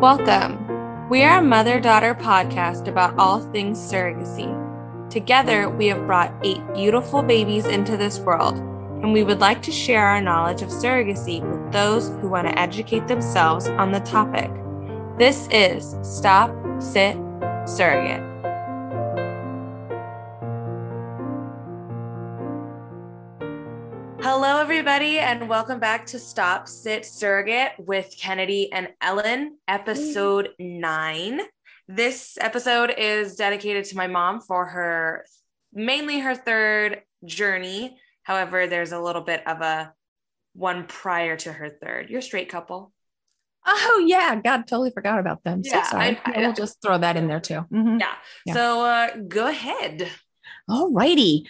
Welcome. We are a mother daughter podcast about all things surrogacy. Together, we have brought eight beautiful babies into this world, and we would like to share our knowledge of surrogacy with those who want to educate themselves on the topic. This is Stop, Sit, Surrogate. Everybody, and welcome back to Stop, Sit, Surrogate with Kennedy and Ellen, episode nine. This episode is dedicated to my mom for her mainly her third journey. However, there's a little bit of a one prior to her third. You're a straight couple. Oh yeah, God, totally forgot about them. Yeah, so sorry. I- we'll just throw that in there too. Mhm. Yeah. Yeah. So uh, go ahead. All righty.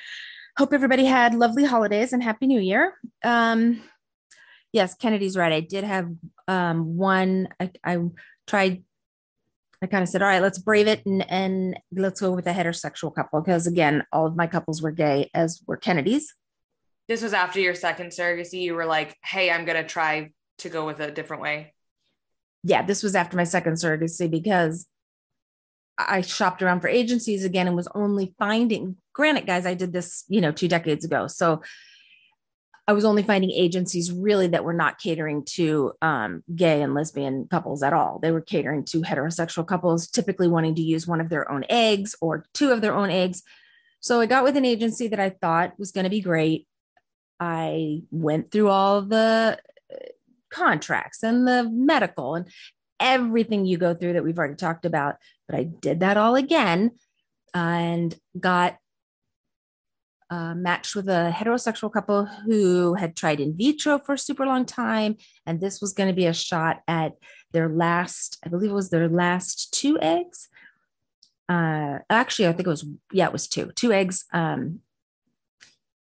Hope everybody had lovely holidays and happy new year. Um, yes, Kennedy's right. I did have um one. I, I tried. I kind of said, all right, let's brave it and and let's go with a heterosexual couple because again, all of my couples were gay, as were Kennedy's. This was after your second surrogacy. You were like, "Hey, I'm gonna try to go with a different way." yeah, this was after my second surrogacy because I shopped around for agencies again and was only finding, granted, guys, I did this, you know, two decades ago. So I was only finding agencies really that were not catering to um, gay and lesbian couples at all. They were catering to heterosexual couples, typically wanting to use one of their own eggs or two of their own eggs. So I got with an agency that I thought was going to be great. I went through all the uh, contracts and the medical and everything you go through that we've already talked about. But I did that all again and got uh, matched with a heterosexual couple who had tried in vitro for a super long time. And this was going to be a shot at their last, I believe it was their last two eggs. Uh, actually, I think it was, yeah, it was two, two eggs. Um,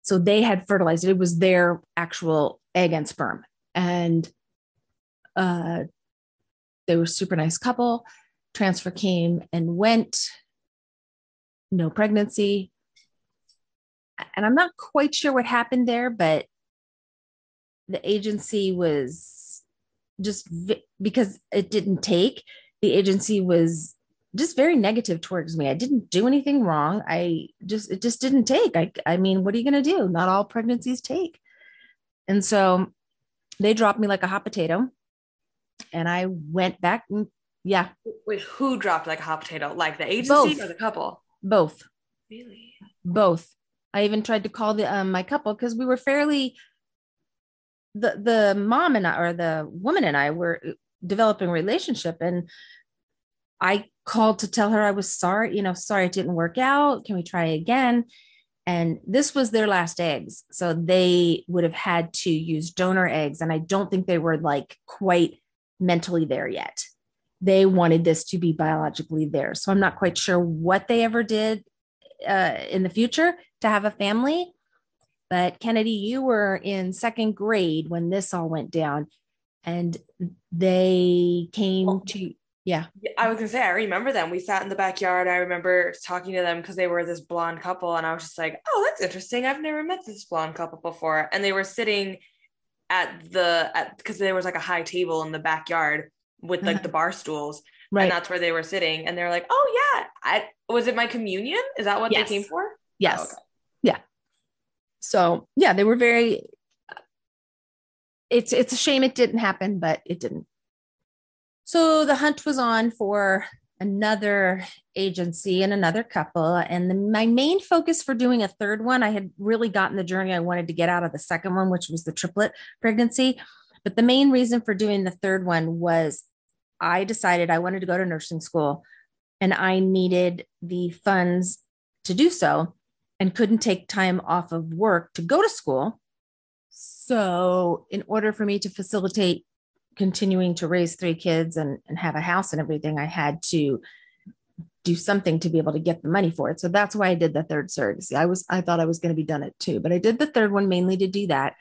so they had fertilized it. It was their actual egg and sperm. And uh, they were super nice couple. Transfer came and went. No pregnancy. And I'm not quite sure what happened there, but the agency was just vi- because it didn't take, the agency was just very negative towards me. I didn't do anything wrong. I just, it just didn't take. I, I mean, what are you going to do? Not all pregnancies take. And so they dropped me like a hot potato and I went back and yeah, Wait, who dropped like a hot potato? Like the agency Both. or the couple? both, Really? both. I even tried to call the um, my couple because we were fairly the the mom and I or the woman and I were developing a relationship and I called to tell her I was sorry, you know, sorry it didn't work out. Can we try again? And this was their last eggs. So they would have had to use donor eggs. And I don't think they were like quite mentally there yet. They wanted this to be biologically there. So I'm not quite sure what they ever did uh, in the future to have a family. But Kennedy, you were in second grade when this all went down. And they came to, yeah. I was gonna say I remember them. We sat in the backyard. I remember talking to them because they were this blonde couple, and I was just like, "Oh, that's interesting. I've never met this blonde couple before." And they were sitting at the at because there was like a high table in the backyard with like the bar stools, and Right. that's where they were sitting. And they're like, "Oh yeah, I was it my communion? Is that what Yes. they came for?" Yes. Oh, okay. Yeah. So yeah, they were very it's it's a shame it didn't happen, but it didn't. So the hunt was on for another agency and another couple. And the, my main focus for doing a third one, I had really gotten the journey I wanted to get out of the second one, which was the triplet pregnancy. But the main reason for doing the third one was I decided I wanted to go to nursing school and I needed the funds to do so and couldn't take time off of work to go to school. So, in order for me to facilitate continuing to raise three kids and, and have a house and everything, I had to do something to be able to get the money for it. So that's why I did the third surrogacy. I was I thought I was going to be done at two, but I did the third one mainly to do that.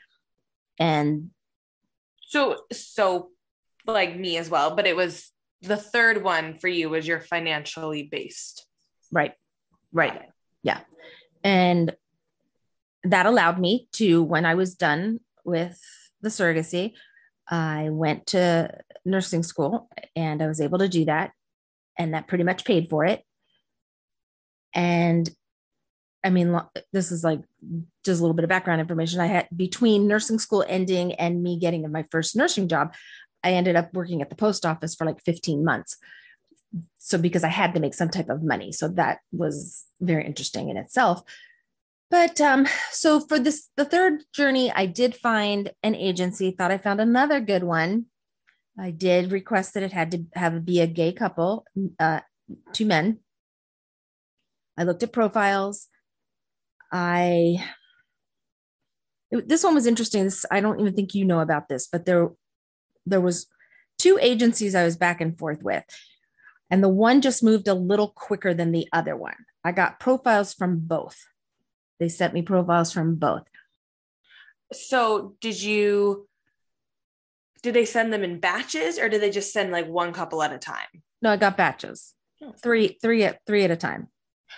And So so like me as well, but it was the third one for you was your financially based. right, right. Yeah. And that allowed me to, when I was done with the surrogacy, I went to nursing school and I was able to do that. And that pretty much paid for it. And I mean, this is like just a little bit of background information. I had between nursing school ending and me getting my first nursing job, I ended up working at the post office for like 15 months. So, because I had to make some type of money. So, that was very interesting in itself. But um, so for this, the third journey, I did find an agency, thought I found another good one. I did request that it had to have be a gay couple, uh, two men. I looked at profiles. I this one was interesting. This I don't even think you know about this, but there there was two agencies I was back and forth with. And the one just moved a little quicker than the other one. I got profiles from both. They sent me profiles from both. So, did you did they send them in batches or did they just send like one couple at a time? No, I got batches. Oh. Three three at three at a time.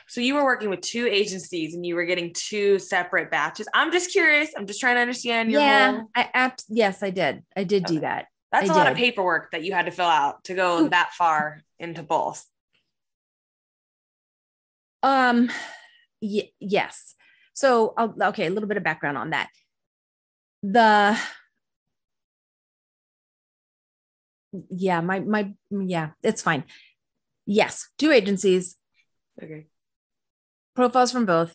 So you were working with two agencies and you were getting two separate batches. I'm just curious. I'm just trying to understand your Yeah, whole... I abs- yes, I did. I did okay. do that. That's I a did. lot of paperwork that you had to fill out to go Ooh. that far into both. Um y- yes. So I'll, okay, a little bit of background on that. The yeah, my my yeah, it's fine. Yes, two agencies. Okay profiles from both.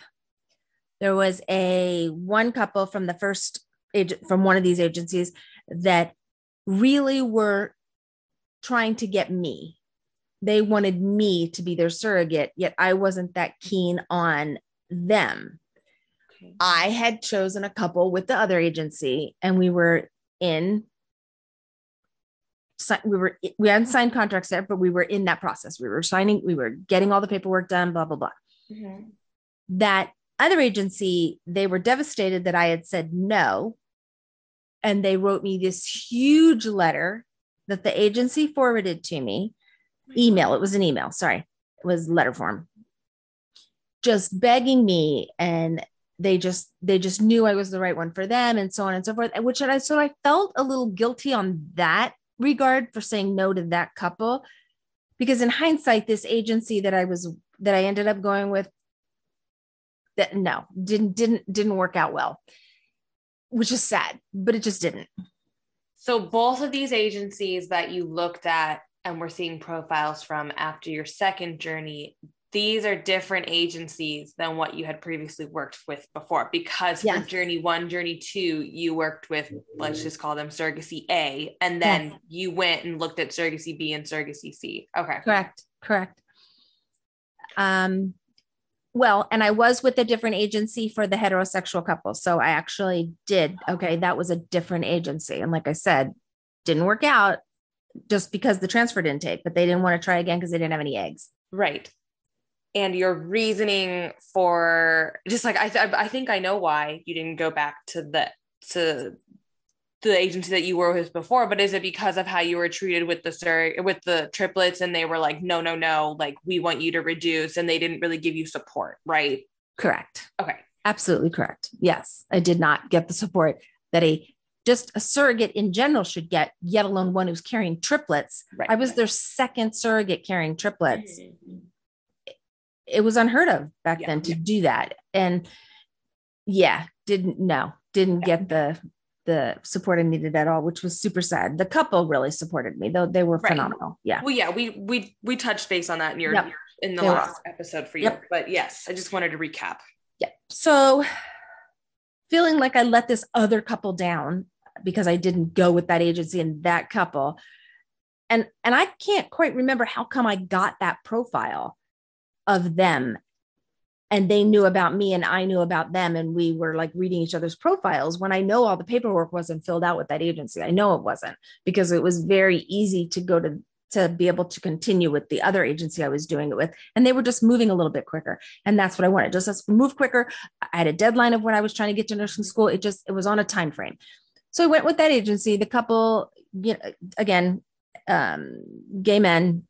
There was a one couple from the first agent from one of these agencies that really were trying to get me. They wanted me to be their surrogate, yet I wasn't that keen on them. Okay. I had chosen a couple with the other agency, and we were in. We were we hadn't signed contracts yet, but we were in that process. We were signing, we were getting all the paperwork done, blah blah blah. Mm-hmm. That other agency, they were devastated that I had said no. And they wrote me this huge letter that the agency forwarded to me. Email, it was an email, sorry, it was letter form. Just begging me and they just they just knew I was the right one for them and so on and so forth. Which I so I felt a little guilty on that regard for saying no to that couple because in hindsight this agency that I was that I ended up going with that no didn't didn't didn't work out well which is sad but it just didn't. So both of these agencies that you looked at and were seeing profiles from after your second journey these are different agencies than what you had previously worked with before because yes. for journey one journey two you worked with let's just call them surrogacy a and then yes. you went and looked at surrogacy b and surrogacy c. Okay. Correct. Correct. Um well, and I was with a different agency for the heterosexual couple. So I actually did. Okay. That was a different agency. And like I said, didn't work out just because the transfer didn't take, but they didn't want to try again because they didn't have any eggs. Right. And your reasoning for just like I, th- I think I know why you didn't go back to the to the agency that you were with before, but is it because of how you were treated with the sir with the triplets and they were like, no, no, no, like we want you to reduce and they didn't really give you support, right? Correct. Okay. Absolutely correct. Yes. I did not get the support that a just a surrogate in general should get, yet alone one who's carrying triplets. Right. I was their second surrogate carrying triplets. Mm-hmm. It was unheard of back yeah. then to do that. And yeah, didn't no, didn't yeah. get the the support I needed at all, which was super sad. The couple really supported me, though they were right. phenomenal. Yeah. Well, yeah, we we we touched base on that in your yep. in the they last were. episode for you. Yep. But yes, I just wanted to recap. Yeah. So feeling like I let this other couple down because I didn't go with that agency and that couple. And and I can't quite remember how come I got that profile of them and they knew about me and I knew about them and we were like reading each other's profiles when I know all the paperwork wasn't filled out with that agency. I know it wasn't because it was very easy to go to to be able to continue with the other agency I was doing it with and they were just moving a little bit quicker and that's what I wanted just move quicker. I had a deadline of when I was trying to get to nursing school. It just it was on a time frame. So I went with that agency. The couple you know, again um, gay men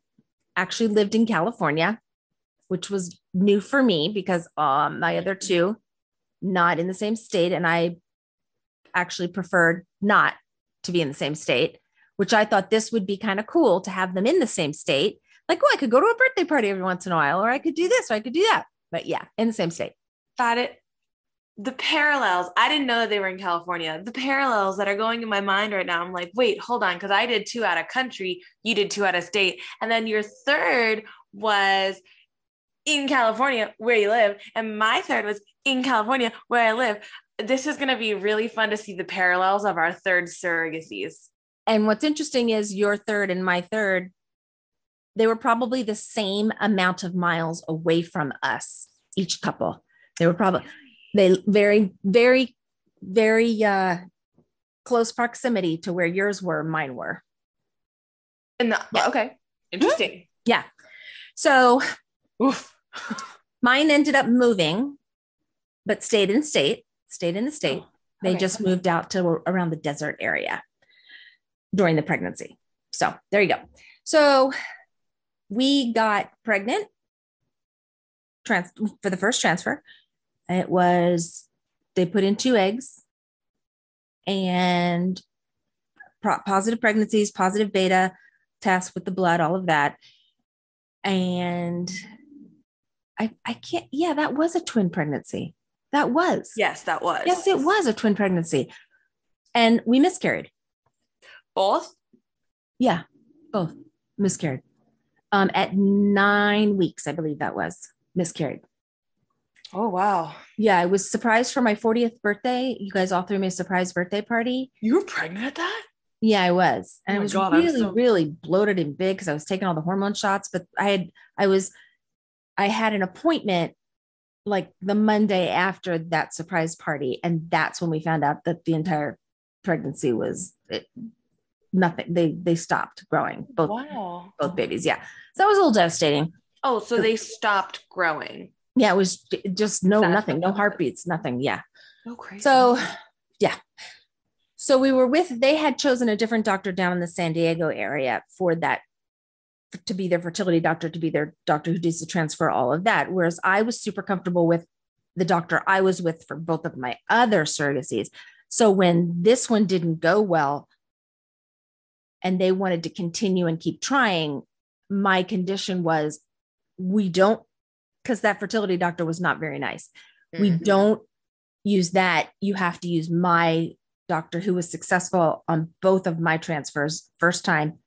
actually lived in California which was new for me because um, my other two not in the same state and i actually preferred not to be in the same state, which I thought this would be kind of cool to have them in the same state. Like, oh, I could go to a birthday party every once in a while, or I could do this, or I could do that. But yeah, in the same state. Got it. The parallels, I didn't know that they were in California. The parallels that are going in my mind right now, I'm like, wait, hold on, because I did two out of country, you did two out of state. And then your third was in California where you live, and my third was in California where I live. This is going to be really fun to see the parallels of our third surrogacies. And what's interesting is your third and my third, they were probably the same amount of miles away from us, each couple. They were probably they very, very, very uh close proximity to where yours were, mine were. And the, yeah. okay, interesting. Yeah. So Oof. Mine ended up moving, but stayed in state, stayed in the state. Oh, okay. They just moved out to around the desert area during the pregnancy. So there you go. So we got pregnant trans- for the first transfer. It was, they put in two eggs and pro- positive pregnancies, positive beta tests with the blood, all of that. And I, I can't, yeah, that was a twin pregnancy. That was. Yes, that was. Yes, it was a twin pregnancy. And we miscarried. Both? Yeah, both miscarried. Um, at nine weeks, I believe that was miscarried. Oh wow. Yeah, I was surprised for my 40th birthday. You guys all threw me a surprise birthday party. You were pregnant at that? Yeah, I was. And oh I was God, really, so- really bloated and big because I was taking all the hormone shots. But I had I was I had an appointment like the Monday after that surprise party. And that's when we found out that the entire pregnancy was it, nothing. They they stopped growing. Both wow. both babies. Yeah. So that was a little devastating. Oh, so they stopped growing. Yeah, it was just no That's nothing, no heartbeats, nothing. Yeah. Oh, crazy. So, yeah. So we were with. They had chosen a different doctor down in the San Diego area for that to be their fertility doctor, to be their doctor who does the transfer, all of that. Whereas I was super comfortable with the doctor I was with for both of my other surrogacies. So when this one didn't go well and they wanted to continue and keep trying, my condition was we don't, because that fertility doctor was not very nice. Mm-hmm. We don't use that. You have to use my doctor who was successful on both of my transfers first time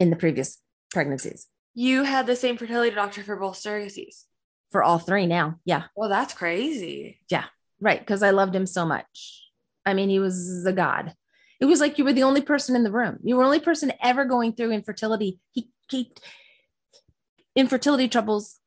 in the previous pregnancies. You had the same fertility doctor for both surrogacies. For all three now. Yeah. Well, that's crazy. Yeah. Right. Because I loved him so much. I mean, he was a god. It was like you were the only person in the room. You were the only person ever going through infertility. He, he infertility troubles.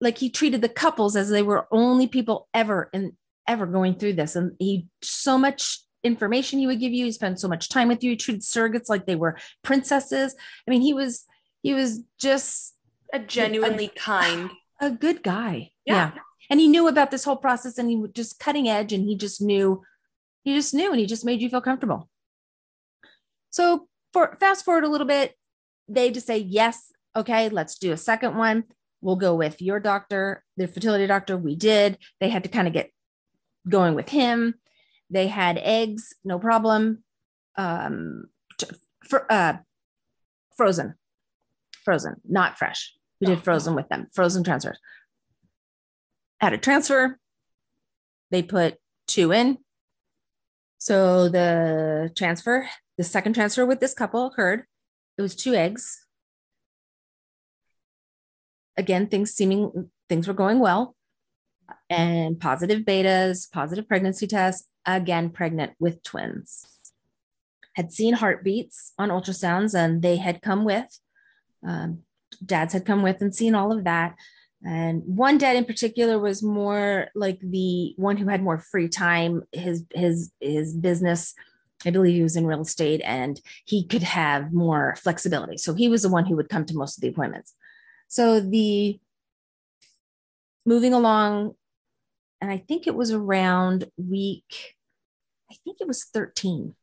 Like he treated the couples as they were only people ever and ever going through this. And he so much information he would give you. He spent so much time with you. He treated surrogates like they were princesses. I mean, he was he was just a genuinely a, kind, a good guy. Yeah. yeah. And he knew about this whole process and he was just cutting edge and he just knew, he just knew and he just made you feel comfortable. So for fast forward a little bit, they just say, yes, okay, let's do a second one. We'll go with your doctor, the fertility doctor. We did. They had to kind of get going with him. They had eggs, no problem. Um, for, uh, frozen, frozen, not fresh. We did oh, frozen with them, frozen transfers. Had a transfer. They put two in. So the transfer, the second transfer with this couple occurred. It was two eggs. Again, things seeming things were going well. And positive betas, positive pregnancy tests, again pregnant with twins. Had seen heartbeats on ultrasounds and they had come with um, dads had come with and seen all of that. And one dad in particular was more like the one who had more free time. His his his business, I believe he was in real estate, and he could have more flexibility. So he was the one who would come to most of the appointments. So the moving along, and I think it was around week, I think it was 13,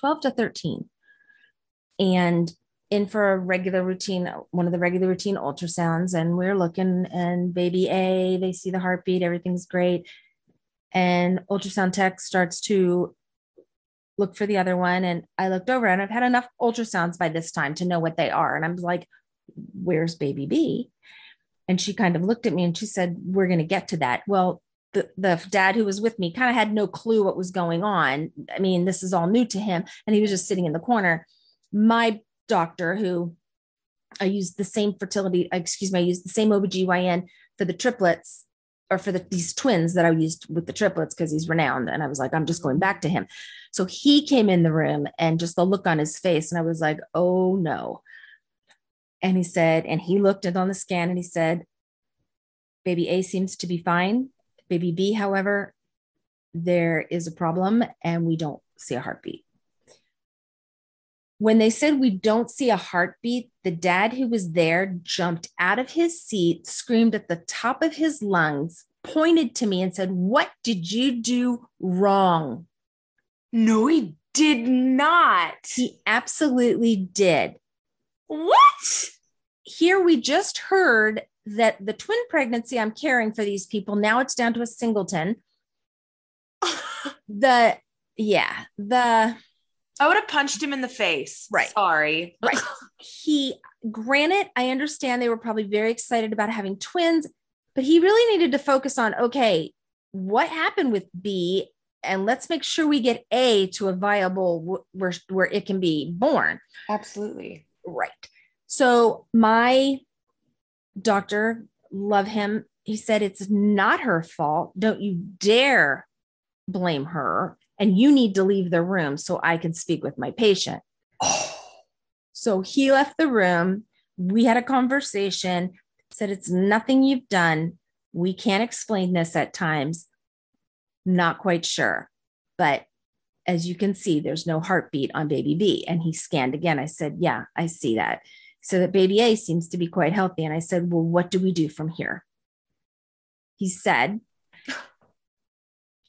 12 to 13. And in for a regular routine, one of the regular routine ultrasounds, and we're looking, and baby A, they see the heartbeat, everything's great. And ultrasound tech starts to look for the other one. And I looked over and I've had enough ultrasounds by this time to know what they are. And I'm like, where's baby B? And she kind of looked at me and she said, We're going to get to that. Well, the, the dad who was with me kind of had no clue what was going on. I mean, this is all new to him. And he was just sitting in the corner. My doctor, who I used the same fertility, excuse me, I used the same OBGYN for the triplets or for the, these twins that I used with the triplets because he's renowned. And I was like, I'm just going back to him. So he came in the room and just the look on his face. And I was like, oh no. And he said, and he looked it on the scan and he said, baby A seems to be fine. Baby B, however, there is a problem and we don't see a heartbeat. When they said we don't see a heartbeat, the dad who was there jumped out of his seat, screamed at the top of his lungs, pointed to me, and said, What did you do wrong? No, he did not. He absolutely did. What? Here we just heard that the twin pregnancy I'm caring for these people, now it's down to a singleton. the, yeah, the, I would have punched him in the face. Right. Sorry. Right. he, granted, I understand they were probably very excited about having twins, but he really needed to focus on okay, what happened with B? And let's make sure we get A to a viable where, where it can be born. Absolutely. Right. So my doctor, love him. He said it's not her fault. Don't you dare blame her and you need to leave the room so I can speak with my patient. Oh. So he left the room. We had a conversation, said, It's nothing you've done. We can't explain this at times. Not quite sure. But as you can see, there's no heartbeat on baby B. And he scanned again. I said, Yeah, I see that. So that baby A seems to be quite healthy. And I said, Well, what do we do from here? He said,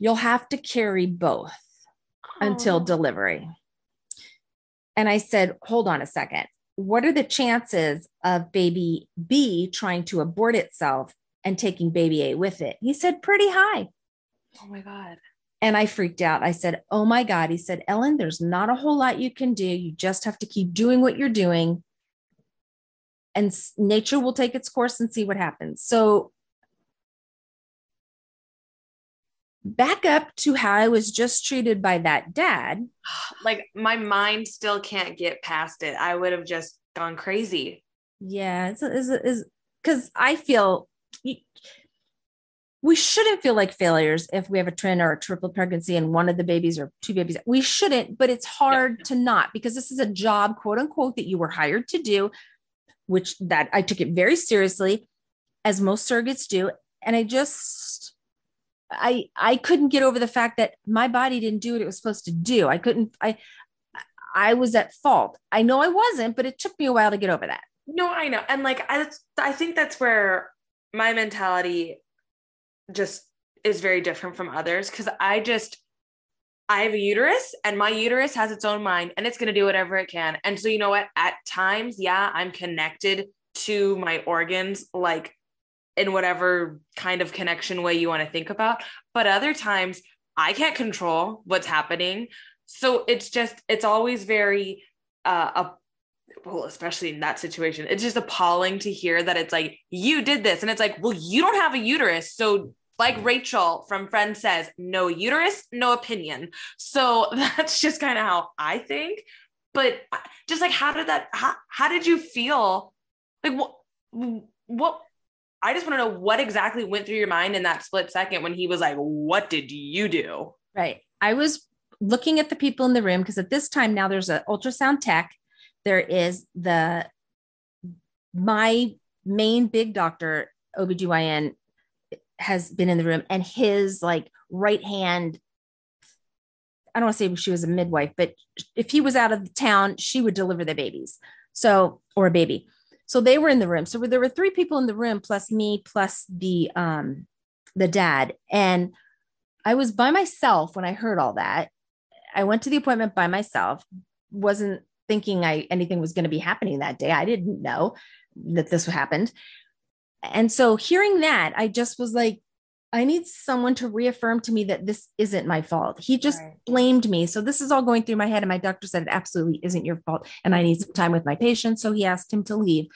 You'll have to carry both until oh. delivery. And I said, hold on a second. What are the chances of baby B trying to abort itself and taking baby A with it? He said, pretty high. Oh my God. And I freaked out. I said, Oh my God. He said, Ellen, there's not a whole lot you can do. You just have to keep doing what you're doing. And nature will take its course and see what happens. So back up to how I was just treated by that dad. Like my mind still can't get past it. I would have just gone crazy. Yeah, it's is because I feel we shouldn't feel like failures if we have a twin or a triple pregnancy and one of the babies or two babies. We shouldn't, but it's hard to not because this is a job, quote unquote, that you were hired to do, which that I took it very seriously, as most surrogates do. And I just I I couldn't get over the fact that my body didn't do what it was supposed to do. I couldn't I I was at fault. I know I wasn't, but it took me a while to get over that. No, I know. And like I I think that's where my mentality just is very different from others cuz I just I have a uterus and my uterus has its own mind and it's going to do whatever it can. And so you know what? At times, yeah, I'm connected to my organs like in whatever kind of connection way you want to think about. But other times, I can't control what's happening. So it's just, it's always very, uh, a, well, especially in that situation, it's just appalling to hear that it's like, you did this. And it's like, well, you don't have a uterus. So, like Rachel from Friends says, no uterus, no opinion. So that's just kind of how I think. But uh, just like, how did that, how, how did you feel? Like, what, what, I just want to know what exactly went through your mind in that split second when he was like, What did you do? Right. I was looking at the people in the room because at this time now there's an ultrasound tech. There is the my main big doctor, OBGYN, has been in the room, and his like right hand. I don't want to say she was a midwife, but if he was out of town, she would deliver the babies. So, or a baby. So they were in the room. So there were three people in the room plus me plus the um the dad. And I was by myself when I heard all that. I went to the appointment by myself. Wasn't thinking I anything was going to be happening that day. I didn't know that this happened. And so hearing that, I just was like, I need someone to reaffirm to me that this isn't my fault. He just Right. blamed me. So this is all going through my head. And my doctor said it absolutely isn't your fault. And I need some time with my patient. So he asked him to leave.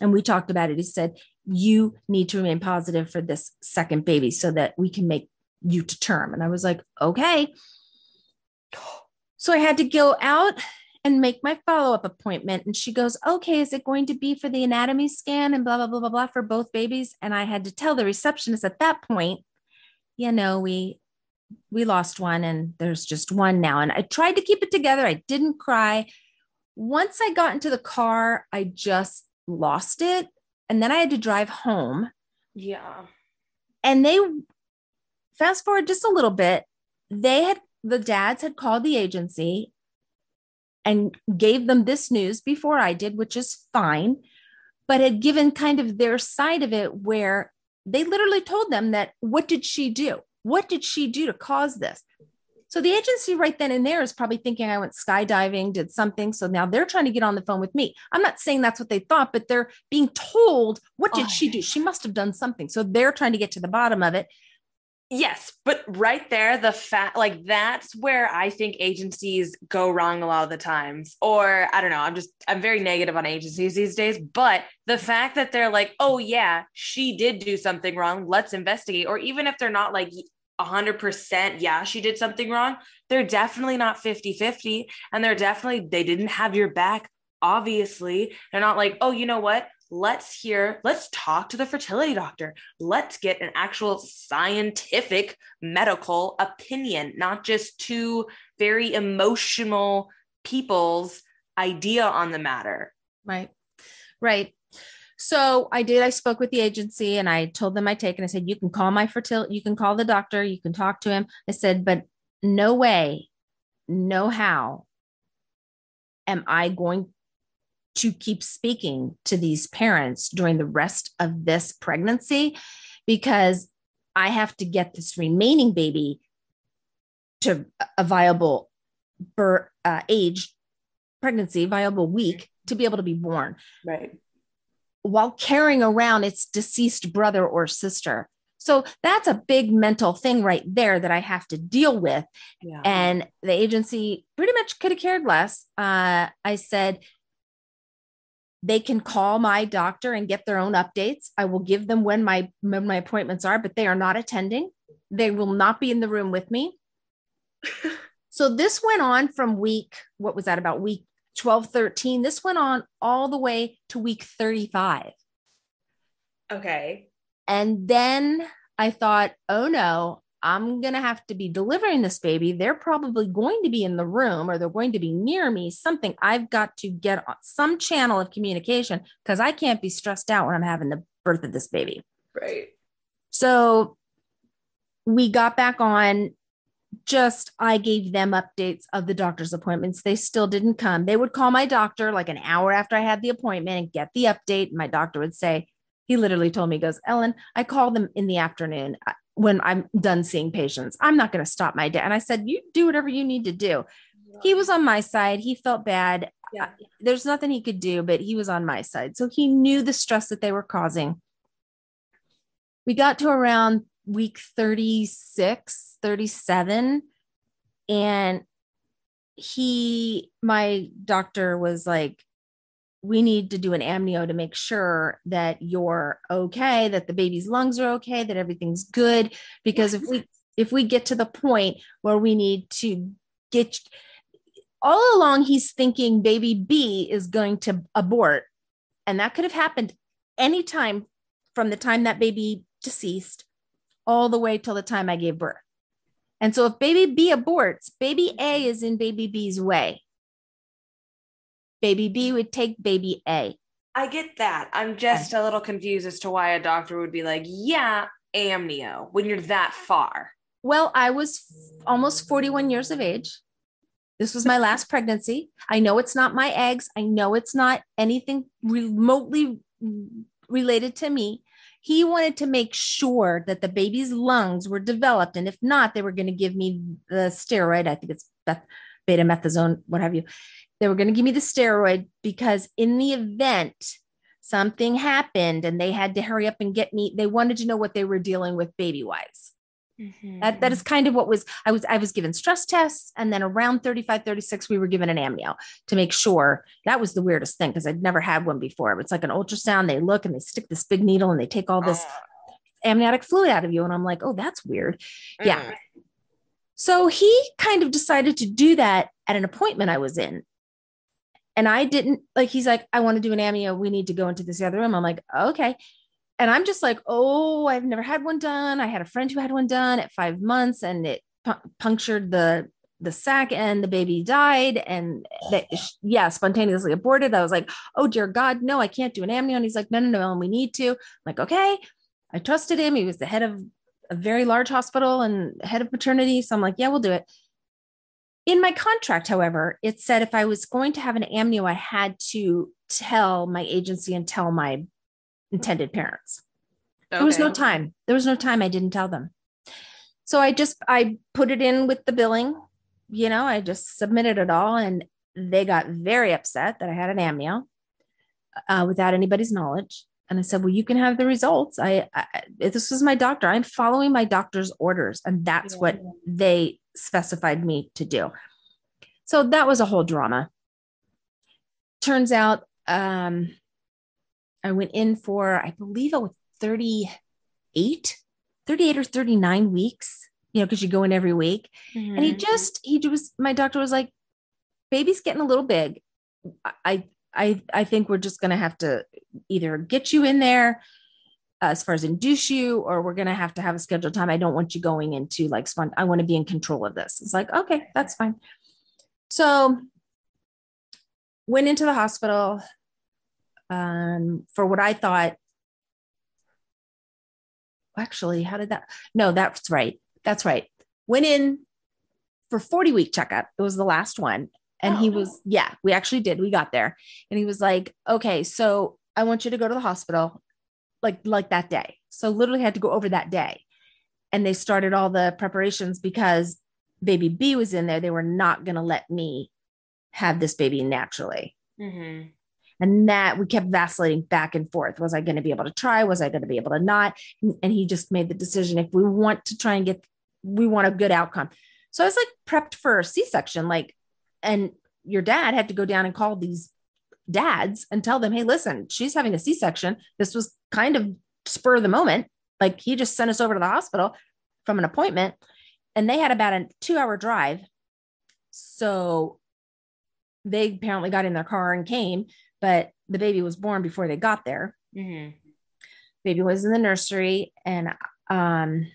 And we talked about it. He said, You need to remain positive for this second baby so that we can make you to term. And I was like, Okay. So I had to go out and make my follow up appointment. And she goes, Okay, is it going to be for the anatomy scan and blah, blah, blah, blah, blah for both babies? And I had to tell the receptionist at that point, you know, we we lost one and there's just one now. And I tried to keep it together. I didn't cry. Once I got into the car, I just lost it. And then I had to drive home. Yeah. And they fast forward just a little bit, they had the dads had called the agency and gave them this news before I did, which is fine, but had given kind of their side of it where they literally told them that what did she do? What did she do to cause this? So the agency right then and there is probably thinking I went skydiving, did something. So now they're trying to get on the phone with me. I'm not saying that's what they thought, but they're being told, what did Oh. she do? She must have done something. So they're trying to get to the bottom of it. Yes, but right there, the fact like that's where I think agencies go wrong a lot of the times. Or I don't know, I'm just I'm very negative on agencies these days. But the fact that they're like, oh yeah, she did do something wrong, let's investigate. Or even if they're not like 100% yeah she did something wrong they're definitely not 50-50 and they're definitely they didn't have your back obviously they're not like oh you know what let's hear let's talk to the fertility doctor let's get an actual scientific medical opinion not just two very emotional people's idea on the matter Right. Right. So I did. I spoke with the agency and I told them my take and I said, you can call my fertility, you can call the doctor, you can talk to him. I said, but no way, no how am I going to keep speaking to these parents during the rest of this pregnancy because I have to get this remaining baby to a viable birth, uh, age pregnancy, viable week to be able to be born right while carrying around its deceased brother or sister. So that's a big mental thing right there that I have to deal with. yeah And the agency pretty much could have cared less. Uh, I said, they can call my doctor and get their own updates. I will give them when my when my appointments are, but they are not attending. They will not be in the room with me. so this went on from week, what was that about week 12, 13? This went on all the way to week 35. okay And then I thought, oh no, I'm going to have to be delivering this baby. They're probably going to be in the room or they're going to be near me. Something I've got to get on some channel of communication because I can't be stressed out when I'm having the birth of this baby. right So we got back on. Just I gave them updates of the doctor's appointments. They still didn't come. They would call my doctor like an hour after I had the appointment and get the update. And my doctor would say, he literally told me, he goes, Ellen, I call them in the afternoon when I'm done seeing patients. I'm not going to stop my day. And I said, You do whatever you need to do. He was on my side. He felt bad. Yeah. Uh, there's nothing he could do, but he was on my side. So he knew the stress that they were causing. We got to around week 36, 37, and he, my doctor was like, we need to do an amnio to make sure that you're okay, that the baby's lungs are okay, that everything's good. Because if we if we get to the point where we need to get all along, he's thinking baby B is going to abort. And that could have happened anytime from the time that baby deceased all the way till the time I gave birth. And so if baby B aborts, baby A is in baby B's way. Baby B would take baby A. I get that. I'm just a little confused as to why a doctor would be like, yeah, amnio when you're that far. Well, I was f- almost 41 years of age. This was my last pregnancy. I know it's not my eggs. I know it's not anything remotely related to me. He wanted to make sure that the baby's lungs were developed. And if not, they were going to give me the steroid. I think it's beth- betamethasone, what have you. They were going to give me the steroid because in the event something happened and they had to hurry up and get me. They wanted to know what they were dealing with baby wise. Mm-hmm. That, that is kind of what was I was I was given stress tests and then around 35 36 we were given an amnio to make sure that was the weirdest thing because I'd never had one before it's like an ultrasound they look and they stick this big needle and they take all this oh. amniotic fluid out of you and I'm like oh that's weird mm. yeah so he kind of decided to do that at an appointment I was in and I didn't like he's like I want to do an amnio we need to go into this other room I'm like okay and I'm just like, oh, I've never had one done. I had a friend who had one done at five months, and it pu- punctured the the sac, and the baby died. And oh. that, yeah, spontaneously aborted. I was like, oh dear God, no, I can't do an amnio. And he's like, no, no, no, and we need to. I'm like, okay. I trusted him. He was the head of a very large hospital and head of maternity. So I'm like, yeah, we'll do it. In my contract, however, it said if I was going to have an amnio, I had to tell my agency and tell my intended parents. Okay. There was no time. There was no time. I didn't tell them. So I just I put it in with the billing. You know, I just submitted it all, and they got very upset that I had an amnio uh, without anybody's knowledge. And I said, "Well, you can have the results. I, I this was my doctor. I'm following my doctor's orders, and that's yeah. what they specified me to do." So that was a whole drama. Turns out, um, I went in for, I believe it was 38, 38 or 39 weeks, you know, because you go in every week. Mm-hmm. And he mm-hmm. just, he was, my doctor was like, baby's getting a little big. I, I, I think we're just going to have to either get you in there as far as induce you, or we're going to have to have a scheduled time. I don't want you going into like, spont- I want to be in control of this. It's like, okay, that's fine. So went into the hospital um, for what I thought. Actually, how did that? No, that's right. That's right. Went in for 40 week checkup. It was the last one. And oh. he was, yeah, we actually did. We got there. And he was like, okay, so I want you to go to the hospital like like that day. So literally had to go over that day. And they started all the preparations because baby B was in there. They were not going to let me have this baby naturally. Mm-hmm. And that we kept vacillating back and forth. Was I going to be able to try? Was I going to be able to not? And he just made the decision if we want to try and get, we want a good outcome. So I was like prepped for a C section, like, and your dad had to go down and call these dads and tell them, hey, listen, she's having a C section. This was kind of spur of the moment. Like he just sent us over to the hospital from an appointment and they had about a two hour drive. So they apparently got in their car and came but the baby was born before they got there. Mm-hmm. Baby was in the nursery, and um,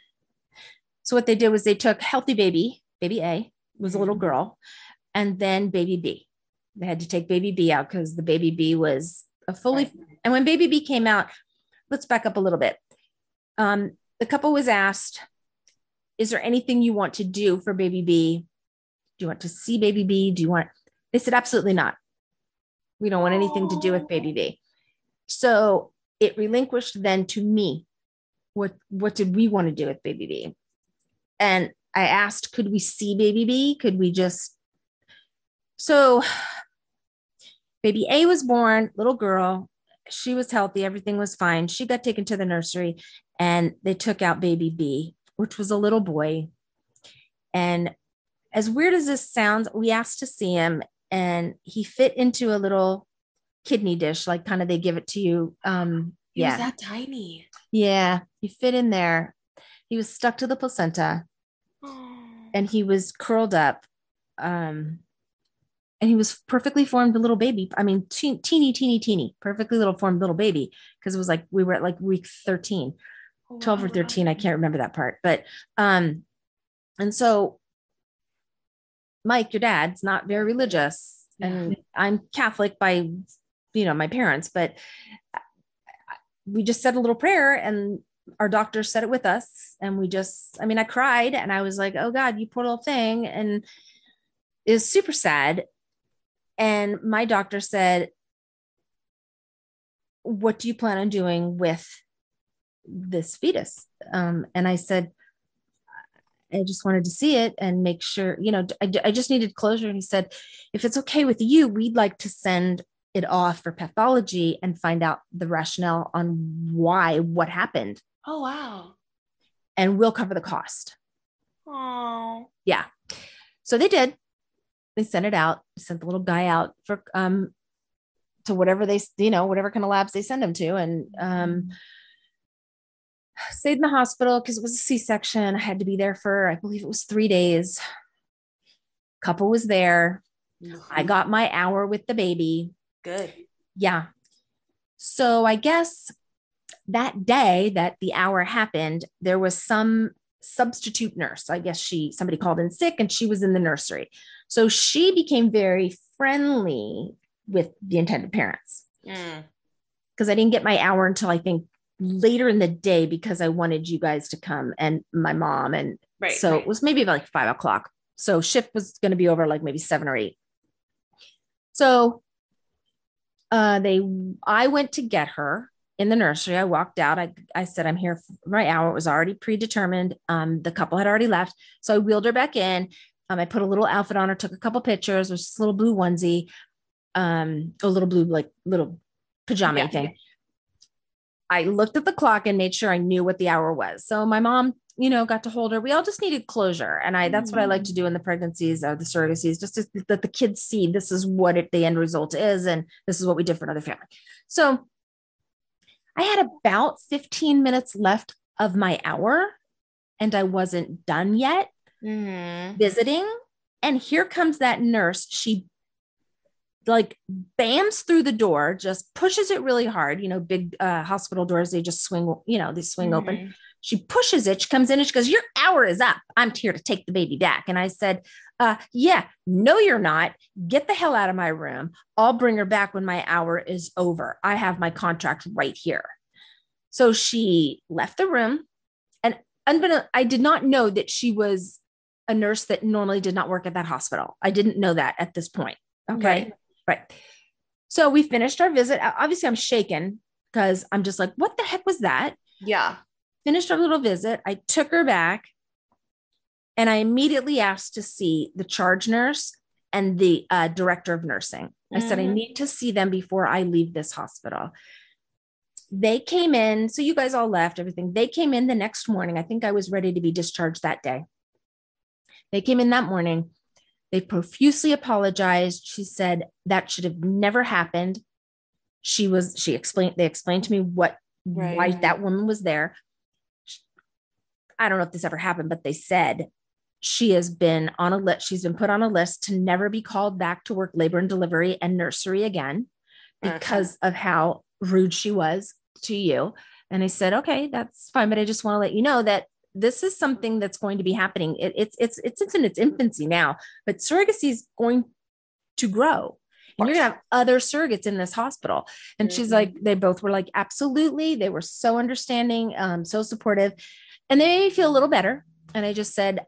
so what they did was they took healthy baby, baby A was a little mm-hmm. girl, and then baby B. They had to take baby B out because the baby B was a fully. And when baby B came out, let's back up a little bit. Um, the couple was asked, "Is there anything you want to do for baby B? Do you want to see baby B? Do you want?" They said, "Absolutely not. We don't want anything to do with baby B. So it relinquished then to me. What what did we want to do with baby B? And I asked, could we see baby B? Could we just so baby A was born, little girl. She was healthy, everything was fine. She got taken to the nursery and they took out baby B, which was a little boy. And as weird as this sounds, we asked to see him and he fit into a little kidney dish, like kind of they give it to you. Um, he yeah, that tiny. Yeah, he fit in there. He was stuck to the placenta, and he was curled up. Um, and he was perfectly formed a little baby. I mean, te- teeny, teeny, teeny, perfectly little formed little baby. Because it was like we were at like week 13, 12 or 13. I can't remember that part. But um, and so Mike, your dad's not very religious, yeah. and I'm Catholic by, you know, my parents, but we just said a little prayer and our doctor said it with us. And we just, I mean, I cried and I was like, oh God, you poor little thing. And was super sad. And my doctor said, what do you plan on doing with this fetus? Um, and I said, I just wanted to see it and make sure, you know, I, I just needed closure. And he said, if it's okay with you, we'd like to send it off for pathology and find out the rationale on why, what happened. Oh, wow. And we'll cover the cost. Oh. Yeah. So they did. They sent it out, sent the little guy out for um to whatever they, you know, whatever kind of labs they send him to. And um stayed in the hospital because it was a C-section. I had to be there for, I believe it was three days. Couple was there. I got my hour with the baby. good. Yeah. So I guess that day that the hour happened, there was some substitute nurse. I guess she somebody called in sick and she was in the nursery. So she became very friendly with the intended parents Mm. because I didn't get my hour until I think later in the day because I wanted you guys to come and my mom. And Right. so right. it was maybe about like five o'clock. So shift was going to be over like maybe seven or eight. So uh, they, I went to get her in the nursery. I walked out. I, I said, I'm here for my hour. It was already predetermined. Um, the couple had already left. So I wheeled her back in. Um, I put a little outfit on her, took a couple pictures, with this little blue onesie, um, a little blue, like little pajama Yeah. thing. I looked at the clock and made sure I knew what the hour was. So my mom, you know, got to hold her. We all just needed closure. And I that's what I like to do in the pregnancies or the surrogacies, just to, that the kids see this is what it, the end result is. And this is what we did for another family. So I had about 15 minutes left of my hour and I wasn't done yet Mhm. visiting. And here comes that nurse. She like bams through the door, just pushes it really hard. You know, big uh, hospital doors, they just swing, you know, they swing open. Mhm. She pushes it. She comes in and she goes, Your hour is up. I'm here to take the baby back. And I said, uh, Yeah, no, you're not. Get the hell out of my room. I'll bring her back when my hour is over. I have my contract right here. So she left the room. And unbeknown, I did not know that she was a nurse that normally did not work at that hospital. I didn't know that at this point. Okay. Right. Right. So we finished our visit. Obviously, I'm shaken because I'm just like, what the heck was that? Yeah. Finished our little visit. I took her back and I immediately asked to see the charge nurse and the uh, director of nursing. I said, I Mhm. need to see them before I leave this hospital. They came in. So you guys all left, everything. They came in the next morning. I think I was ready to be discharged that day. They came in that morning. They profusely apologized. She said that should have never happened. She was, she explained, they explained to me what, why that woman was there. I don't know if this ever happened, but they said she has been on a list. She's been put on a list to never be called back to work labor and delivery and nursery again Okay. because of how rude she was to you. And I said, okay, that's fine, but I just want to let you know that this is something that's going to be happening. It, it's it's it's it's in its infancy now, but surrogacy is going to grow. And you're gonna have other surrogates in this hospital. And she's Mhm. like, they both were like, absolutely. They were so understanding, um, so supportive. And they made me feel a little better. And I just said,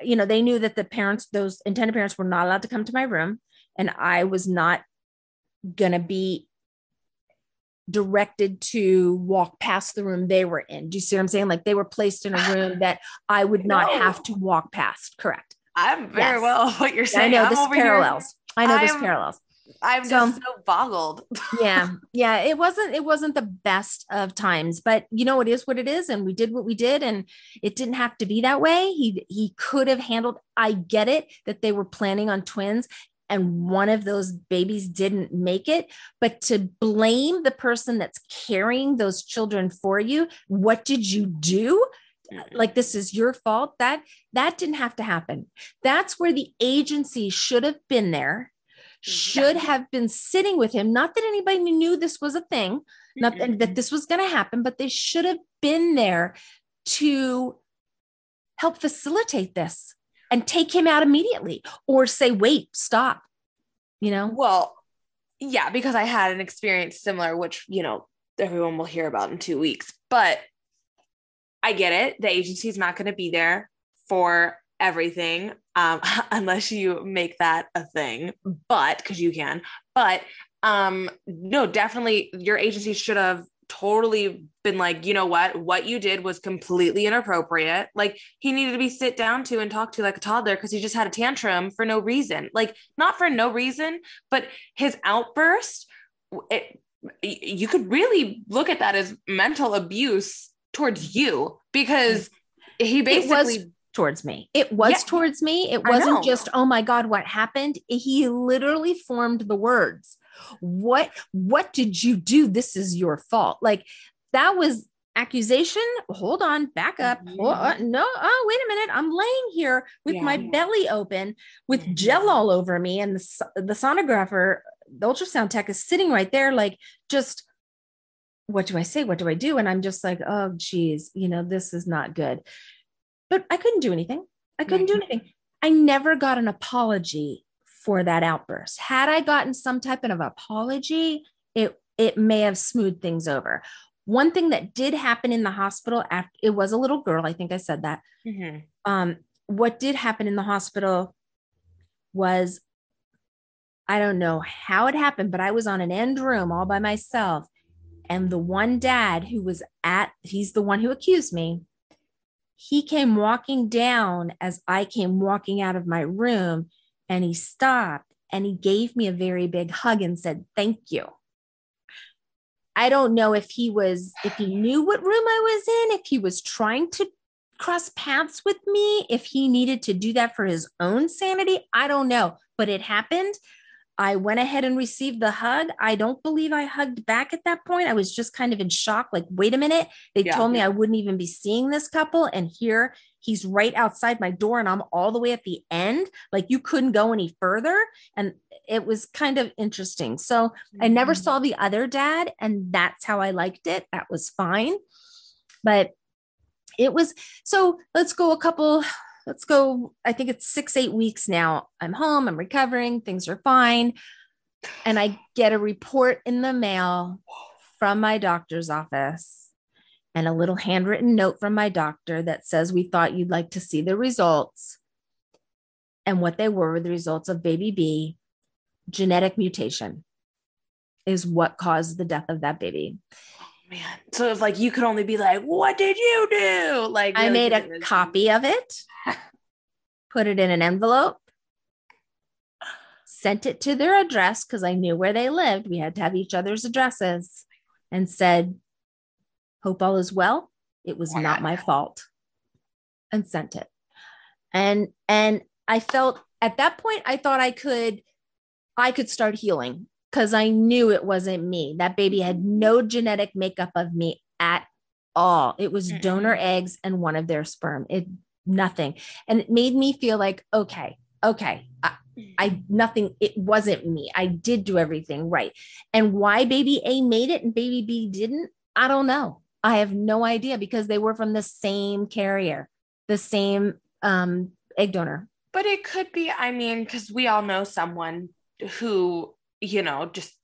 you know, they knew that the parents, those intended parents, were not allowed to come to my room. And I was not gonna be directed to walk past the room they were in. Do you see what I'm saying? Like they were placed in a room that I would not No. have to walk past. Correct. I'm very Yes. well what you're I saying. know I'm this over here- parallels. I know this I'm- parallels. I'm So- just so boggled. yeah yeah it wasn't it wasn't the best of times but you know it is what it is and we did what we did and it didn't have to be that way he he could have handled i get it that they were planning on twins and one of those babies didn't make it. But to blame the person that's carrying those children for you what did you do? Mm-hmm. Like this is your fault. That that didn't have to happen. That's where the agency should have been there mm-hmm. should have been sitting with him. Not that anybody knew this was a thing not that, that this was going to happen but they should have been there to help facilitate this and take him out immediately or say wait stop you know Well, yeah, because I had an experience similar, which, you know, everyone will hear about in two weeks. But I get it. The agency's not going to be there for everything um, unless you make that a thing, but because you can. But um, no, definitely your agency should have totally been like, you know what? What you did was completely inappropriate. Like he needed to be sit down to and talk to like a toddler because he just had a tantrum for no reason. Like not for no reason, but his outburst, it, you could really look at that as mental abuse towards you because he basically towards me. It was yeah. towards me. It wasn't just, oh my God, what happened? He literally formed the words. What what did you do? This is your fault. Like that was accusation. Hold on, back up. Mm-hmm. Hold. Uh, no, oh, wait a minute. I'm laying here with yeah. my belly open with mm-hmm. gel all over me, and the the sonographer, the ultrasound tech is sitting right there, like just what do I say? What do I do? And I'm just like, oh, geez, you know, this is not good but I couldn't do anything. I couldn't do anything. I never got an apology for that outburst. Had I gotten some type of apology, it it may have smoothed things over. One thing that did happen in the hospital after it was a little girl, I think I said that. Mm-hmm. Um, what did happen in the hospital was I don't know how it happened, but I was on an end room all by myself. And the one dad who was at, he's the one who accused me he came walking down as I came walking out of my room and he stopped and he gave me a very big hug and said, Thank you. I don't know if he was, if he knew what room I was in, if he was trying to cross paths with me, if he needed to do that for his own sanity. I don't know, but it happened. I went ahead and received the hug. I don't believe I hugged back at that point. I was just kind of in shock like, wait a minute. They yeah. told me I wouldn't even be seeing this couple. And here he's right outside my door and I'm all the way at the end. Like, you couldn't go any further. And it was kind of interesting. So mm-hmm. I never mm-hmm. saw the other dad, and that's how I liked it. That was fine. But it was so let's go a couple let's go. I think it's six, eight weeks now. I'm home, I'm recovering, things are fine. And I get a report in the mail from my doctor's office and a little handwritten note from my doctor that says, We thought you'd like to see the results. And what they were were the results of baby B, genetic mutation is what caused the death of that baby oh, man. So if like you could only be like, what did you do? Like I made a copy of it, put it in an envelope, sent it to their address because I knew where they lived. We had to have each other's addresses and said, Hope all is well. It was not my fault. And sent it. And and I felt at that point I thought I could I could start healing because I knew it wasn't me. That baby had no genetic makeup of me at all. It was mm-hmm. donor eggs and one of their sperm. It nothing. And it made me feel like, okay, okay, I, I nothing, it wasn't me. I did do everything right. And why baby A made it and baby B didn't, I don't know. I have no idea because they were from the same carrier, the same um, egg donor. But it could be, I mean, because we all know someone who you know, just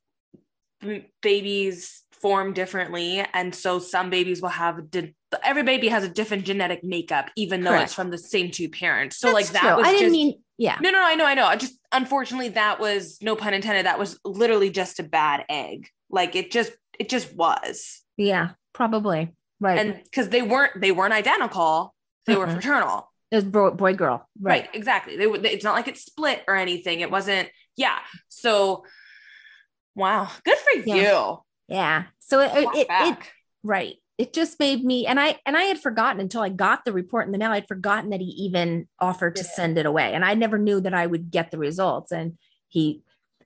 babies form differently. And so some babies will have, di- every baby has a different genetic makeup, even though Correct. it's from the same two parents. So, That's like, that true. was I didn't just, mean, yeah. No, no, I know, I know. I just, unfortunately, that was no pun intended. That was literally just a bad egg. Like, it just, it just was. Yeah, probably. Right. And because they weren't, they weren't identical, they mm-hmm. were fraternal. It was boy, boy girl. Right. right exactly. They, it's not like it split or anything. It wasn't, yeah. So, Wow. Good for yeah. you. Yeah. So it, it, it, right. It just made me, and I, and I had forgotten until I got the report in the mail, I'd forgotten that he even offered to send it away. And I never knew that I would get the results. And he,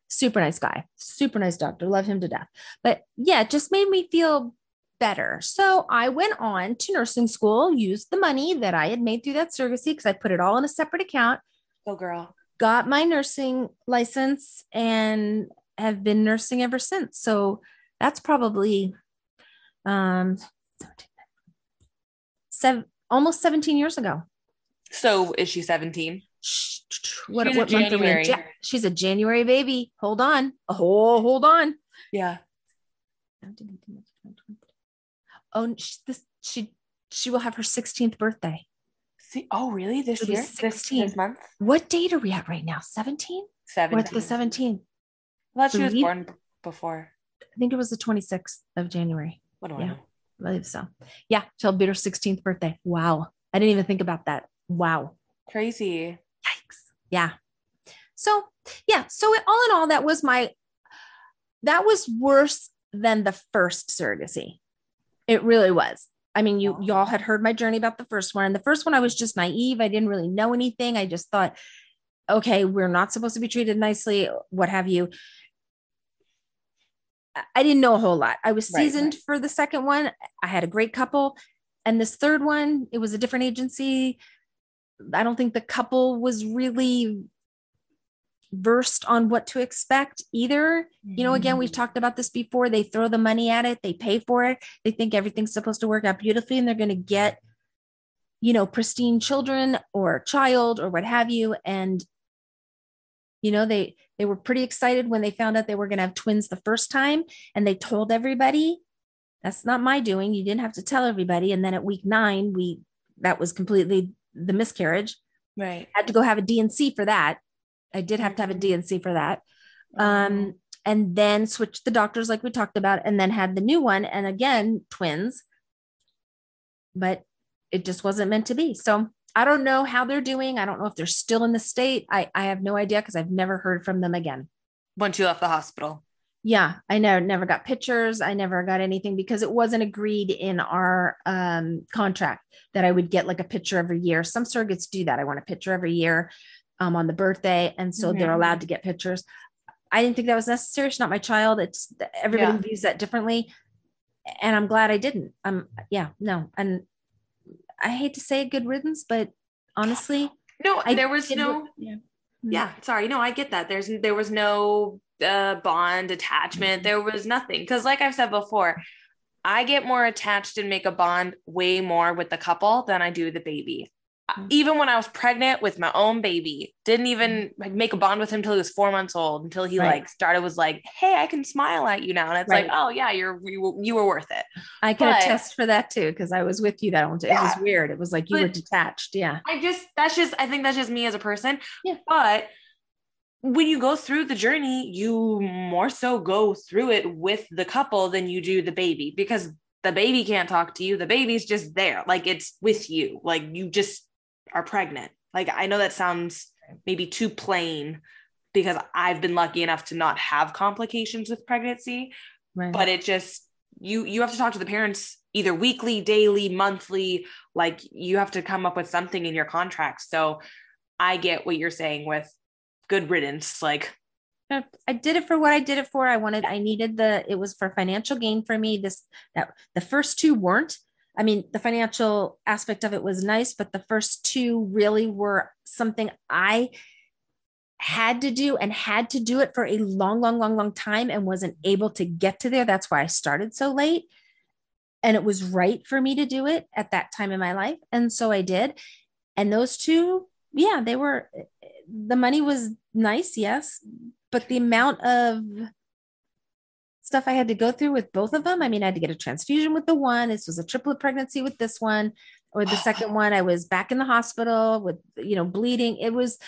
super nice guy, super nice doctor, love him to death. But yeah, it just made me feel better. So I went on to nursing school, used the money that I had made through that surrogacy because I put it all in a separate account. Oh, girl. Got my nursing license and have been nursing ever since. So that's probably um, seven, almost 17 years ago. So is she 17? What, She's what month are we in? Ja- She's a January baby. Hold on. Oh, hold on. Yeah. Oh, she, this, she she will have her 16th birthday. See, oh, really? This year? 16. This, month? What date are we at right now? 17? 17. We're at the 17th. I thought she was born before. I think it was the 26th of January. What do I Yeah. know? I believe so. Yeah, till Peter's 16th birthday. Wow. I didn't even think about that. Wow. Crazy. Yikes. Yeah. So, yeah. So, all in all, that was my, that was worse than the first surrogacy. It really was. I mean, you, y'all had heard my journey about the first one. And the first one, I was just naive. I didn't really know anything. I just thought, okay, we're not supposed to be treated nicely, what have you. I- didn't know a whole lot. I was Right, right. seasoned for the second one. I had a great couple. And this third one, it was a different agency. I don't think the couple was really versed on what to expect either. You know, again, we've mm-hmm. talked about this before. They throw the money at it, they pay for it, they think everything's supposed to work out beautifully, and they're going to get, you know, pristine children or child or what have you. And, you know, they they were pretty excited when they found out they were going to have twins the first time, and they told everybody. That's not my doing. You didn't have to tell everybody. And then at week nine, we that was completely the miscarriage Right. had to go have a D&C for that. I did have to have a D&C for that. Um, and then switched the doctors like we talked about, and then had the new one, and again, twins. But it just wasn't meant to be. So I don't know how they're doing. I don't know if they're still in the state. I, I have no idea because I've never heard from them again. once you left the hospital. Yeah, I know. Never got pictures. I never got anything because it wasn't agreed in our um, contract that I would get like a picture every year. Some surrogates do that. I want a picture every year um, on the birthday, and so they're Mhm. allowed to get pictures. I didn't think that was necessary. It's not my child. It's everybody Yeah. views that differently, and I'm glad I didn't. Um, yeah, no, and I hate to say good riddance, but honestly, No, I there was no. yeah. Yeah, sorry. No, I get that. There's there was no uh, bond attachment. Mhm. There was nothing because, like I've said before, I get more attached and make a bond way more with the couple than I do the baby. Mhm. Even when I was pregnant with my own baby, didn't even like make a bond with him until he was four months old. Until he Right. like started was like, "Hey, I can smile at you now," and it's like, "Oh yeah, you're you, were- you were worth it." I can But- attest for that too because I was with you that one. It was weird. It was like you were detached. Yeah. I just that's just I think that's just me as a person. Yeah. But when you go through the journey, you more so go through it with the couple than you do the baby because the baby can't talk to you. The baby's just there. Like it's with you. Like you just are pregnant. Like I know that sounds maybe too plain because I've been lucky enough to not have complications with pregnancy, Right. but it just you you have to talk to the parents either weekly daily monthly like you have to come up with something in your contract so i get what you're saying with good riddance like I did it for what I did it for. I wanted, I needed the, it was for financial gain for me. This, that the first two weren't. I mean, the financial aspect of it was nice, but the first two really were something I had to do and had to do it for a long, long, long, long time and wasn't able to get to there. That's why I started so late. And it was right for me to do it at that time in my life. And so I did. And those two, yeah, they were, the money was nice, yes, but the amount of stuff I had to go through with both of them. I mean, I had to get a transfusion with the one. This was a triplet pregnancy with this one, or the oh. second one. I was back in the hospital with, you know, bleeding. It was,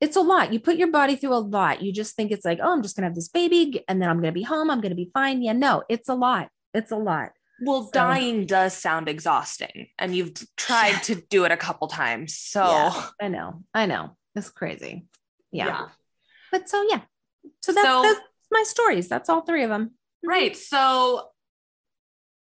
it's a lot. You put your body through a lot. You just think it's like, oh, I'm just gonna have this baby, and then I'm gonna be home. I'm gonna be fine. Yeah, no, it's a lot. It's a lot. well So- dying does sound exhausting and you've tried to do it a couple times so Yeah. I know. I know. It's crazy. Yeah. Yeah. But so yeah. So that's, So- that's my stories. That's all three of them. Right. So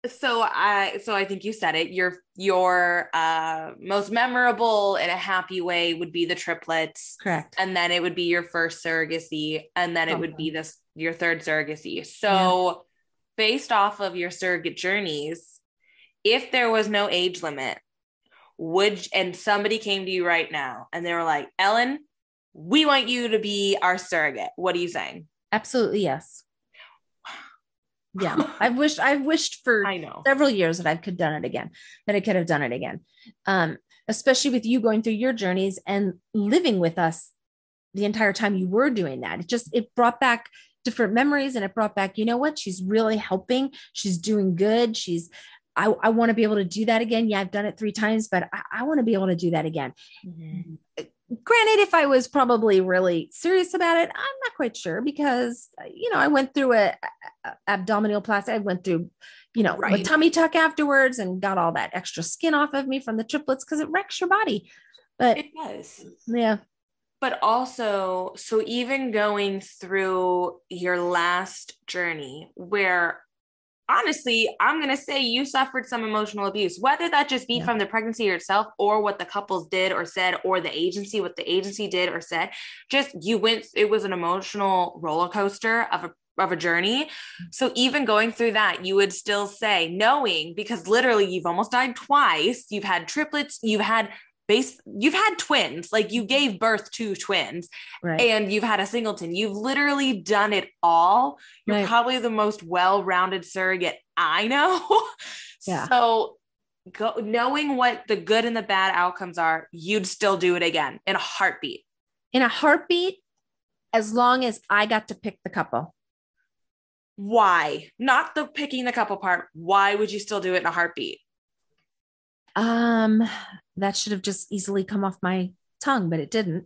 so i so i think you said it. Your your uh most memorable in a happy way would be the triplets. Correct. and then it would be your first surrogacy. And then it would be this your third surrogacy. So based off of your surrogate journeys if there was no age limit would and somebody came to you right now and they were like ellen we want you to be our surrogate. What are you saying? Absolutely yes. Yeah. I've wished I've wished for i know several years that I could done it again, that I could have done it again. Um, especially with you going through your journeys and living with us the entire time you were doing that. It just it brought back different memories and it brought back, you know what? She's really helping. She's doing good. She's I, I want to be able to do that again. Yeah, I've done it three times, but I, I want to be able to do that again. Granted, if I was probably really serious about it, I'm not quite sure because uh, you know I went through a, a abdominoplasty. I went through, you know, Right. a tummy tuck afterwards and got all that extra skin off of me from the triplets because it wrecks your body. But It does. yeah, But also, so even going through your last journey, where honestly, I'm going to say you suffered some emotional abuse, whether that just be Yeah. from the pregnancy itself or what the couples did or said, or the agency, what the agency did or said. Just you went, it was an emotional roller coaster of a of a journey. Mm-hmm. So even going through that, you would still say, knowing because literally you've almost died twice, you've had triplets, you've had base, you've had twins, like you gave birth to twins right. and you've had a singleton. You've literally done it all. You're Right. probably the most well-rounded surrogate I know. Yeah. So go, knowing what the good and the bad outcomes are, you'd still do it again in a heartbeat. In a heartbeat, as long as I got to pick the couple. Why? Not the picking the couple part. Why would you still do it in a heartbeat? Um, that should have just easily come off my tongue, but it didn't.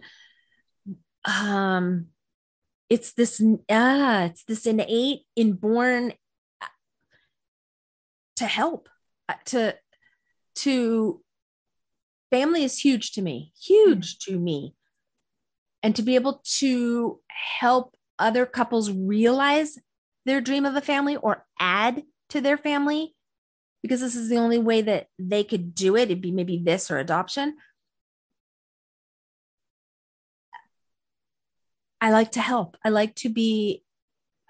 Um, it's this ah, it's this innate, inborn to help, uh, to to family is huge to me, huge to me, and to be able to help other couples realize their dream of a family or add to their family because this is the only way that they could do it. It'd be maybe this or adoption. I like to help. I like to be,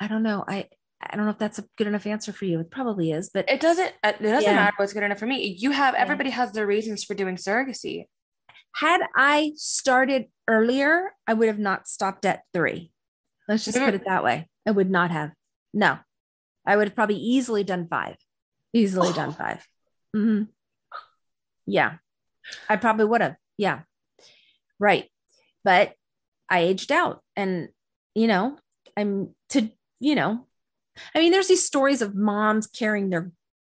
I don't know. I, I don't know if that's a good enough answer for you. It probably is, but It doesn't it doesn't Yeah. matter what's good enough for me. You have Yeah. everybody has their reasons for doing surrogacy. had I started earlier, I would have not stopped at three. Let's just put it that way. I would not have. No, I would have probably easily done five. Easily done 5 Mhm. Yeah, I probably would have. Yeah, right. But I aged out, and you know, I'm to you know, I mean, there's these stories of moms carrying their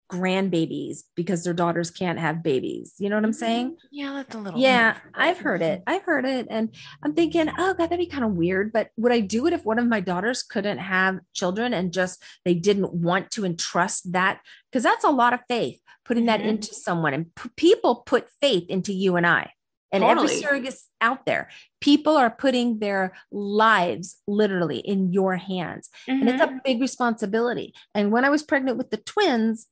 grandbabies because their daughters can't have babies. You know what I'm mm-hmm. saying? Yeah, that's a little Yeah, I've heard it. Mm-hmm. I've heard it. And I'm thinking, oh God, that'd be kind of weird. But would I do it if one of my daughters couldn't have children and just they didn't want to entrust that? Because that's a lot of faith, putting that Mhm. into someone. And p- people put faith into you and I. And every Totally. surrogate out there, people are putting their lives literally in your hands and it's a mm-hmm. big responsibility. And when I was pregnant with the twins,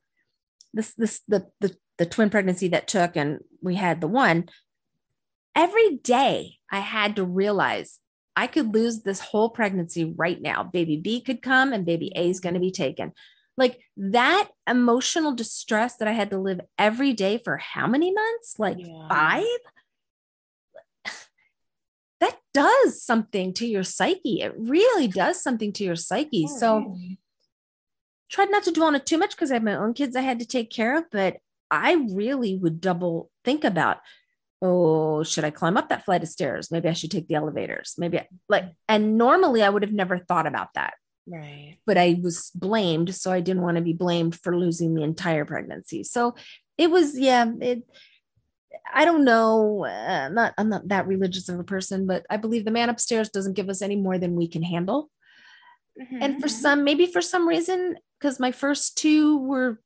this this the the the twin pregnancy that took, and we had the one. Every day, I had to realize I could lose this whole pregnancy right now. Baby B could come, and baby A is going to be taken. Like that emotional distress that I had to live every day for how many months? Like Yeah. five. That does something to your psyche. It really does something to your psyche. So tried not to dwell on it too much because I have my own kids I had to take care of, but I really would double think about, oh, should I climb up that flight of stairs? Maybe I should take the elevators. Maybe I, like, and normally I would have never thought about that, right. but I was blamed. So I didn't want to be blamed for losing the entire pregnancy. So it was, yeah, it, I don't know. Uh, I'm not, I'm not that religious of a person, but I believe the man upstairs doesn't give us any more than we can handle and for Mhm. some maybe for some reason because my first two were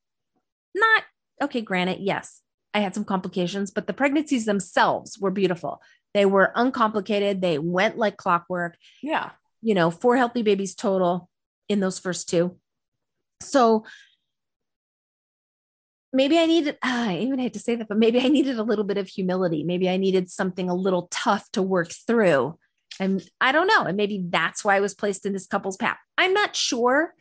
not okay granted yes i had some complications but the pregnancies themselves were beautiful. They were uncomplicated. They went like clockwork yeah. you know four healthy babies total in those first two. So maybe i needed ah, i even hate to say that but maybe i needed a little bit of humility. Maybe i needed something a little tough to work through. And i don't know. And maybe that's why i was placed in this couple's path. I'm not sure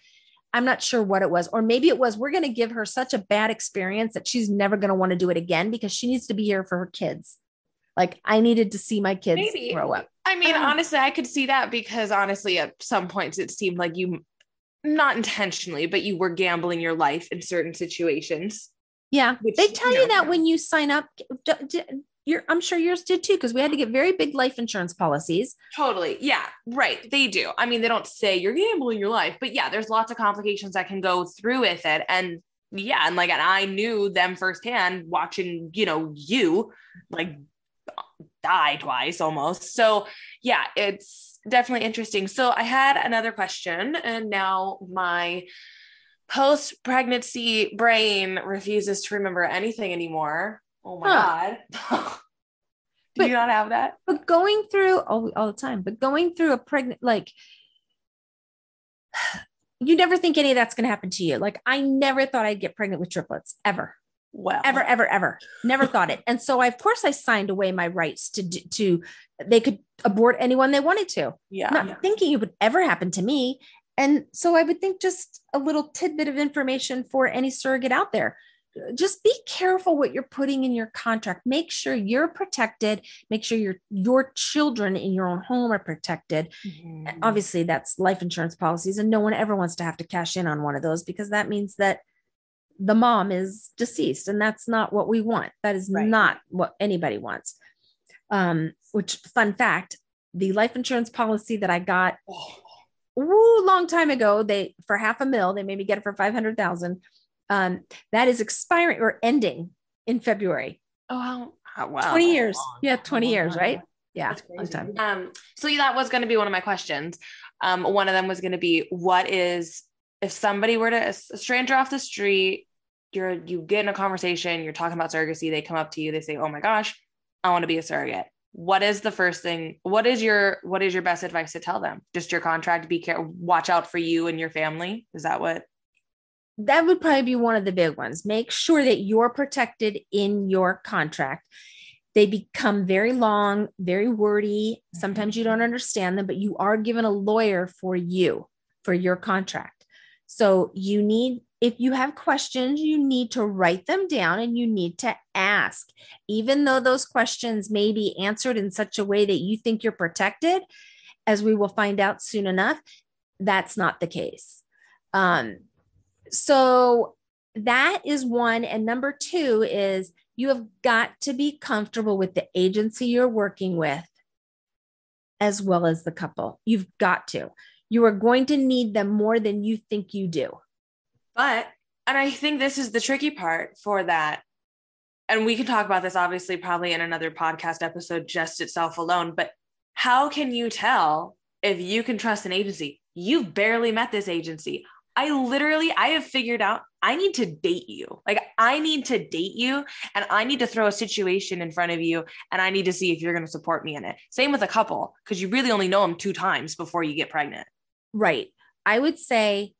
i'm not sure what it was or maybe it was we're going to give her such a bad experience that she's never going to want to do it again because she needs to be here for her kids like i needed to see my kids Maybe. grow up I mean, Um, honestly, I could see that because honestly, at some points, it seemed like you, not intentionally, but you were gambling your life in certain situations. Yeah, Which, they tell you know, that when you sign up. D- d- I'm sure yours did too, because we had to get very big life insurance policies. Totally. Yeah. Right. They do. I mean, they don't say you're gambling your life, but yeah, there's lots of complications that can go through with it. And yeah, and like, and I knew them firsthand watching, you know, you like die twice almost. So yeah, it's definitely interesting. So I had another question, and now my post pregnancy brain refuses to remember anything anymore. Oh my huh. God. Do but, you not have that? But going through all, all the time, but going through a pregnant, like, you never think any of that's going to happen to you. Like, I never thought I'd get pregnant with triplets ever. Well, ever, ever, ever, never thought it. And so, I, of course, I signed away my rights to to they could abort anyone they wanted to. Yeah, not yeah. thinking it would ever happen to me. And so, I would think just a little tidbit of information for any surrogate out there just be careful what you're putting in your contract make sure you're protected make sure your your children in your own home are protected mm-hmm. obviously that's life insurance policies and no one ever wants to have to cash in on one of those because that means that the mom is deceased and that's not what we want that is right. not what anybody wants um which fun fact the life insurance policy that i got oh. ooh, long time ago they for half a mil they made me get it for 500000 um, that is expiring or ending in February. Oh, wow. 20 years. Yeah, 20 years, right? Yeah, long time. Um, so that was going to be one of my questions. Um, one of them was going to be what is if somebody were to a stranger off the street, you're you get in a conversation, you're talking about surrogacy, they come up to you, they say, "Oh my gosh, I want to be a surrogate." What is the first thing? What is your what is your best advice to tell them? Just your contract, be careful, watch out for you and your family. Is that what that would probably be one of the big ones. Make sure that you're protected in your contract. They become very long, very wordy. Sometimes you don't understand them, but you are given a lawyer for you for your contract. So you need, if you have questions, you need to write them down and you need to ask. Even though those questions may be answered in such a way that you think you're protected, as we will find out soon enough, that's not the case. Um, so that is one. And number two is you have got to be comfortable with the agency you're working with as well as the couple. You've got to. You are going to need them more than you think you do. But, and I think this is the tricky part for that. And we can talk about this obviously probably in another podcast episode just itself alone. But how can you tell if you can trust an agency? You've barely met this agency. I literally, I have figured out I need to date you. Like, I need to date you and I need to throw a situation in front of you and I need to see if you're going to support me in it. Same with a couple, because you really only know them two times before you get pregnant. Right. I would say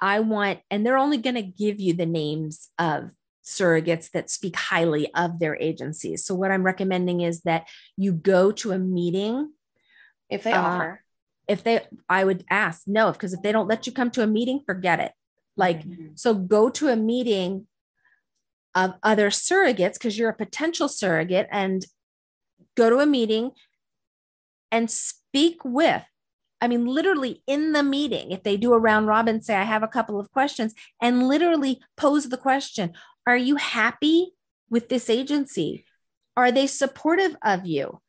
I want, and they're only going to give you the names of surrogates that speak highly of their agencies. So, what I'm recommending is that you go to a meeting if they uh, offer if they i would ask no because if they don't let you come to a meeting forget it. Like mm-hmm. so go to a meeting of other surrogates because you're a potential surrogate and go to a meeting and speak with i mean literally in the meeting if they do a round robin say i have a couple of questions and literally pose the question are you happy with this agency? Are they supportive of you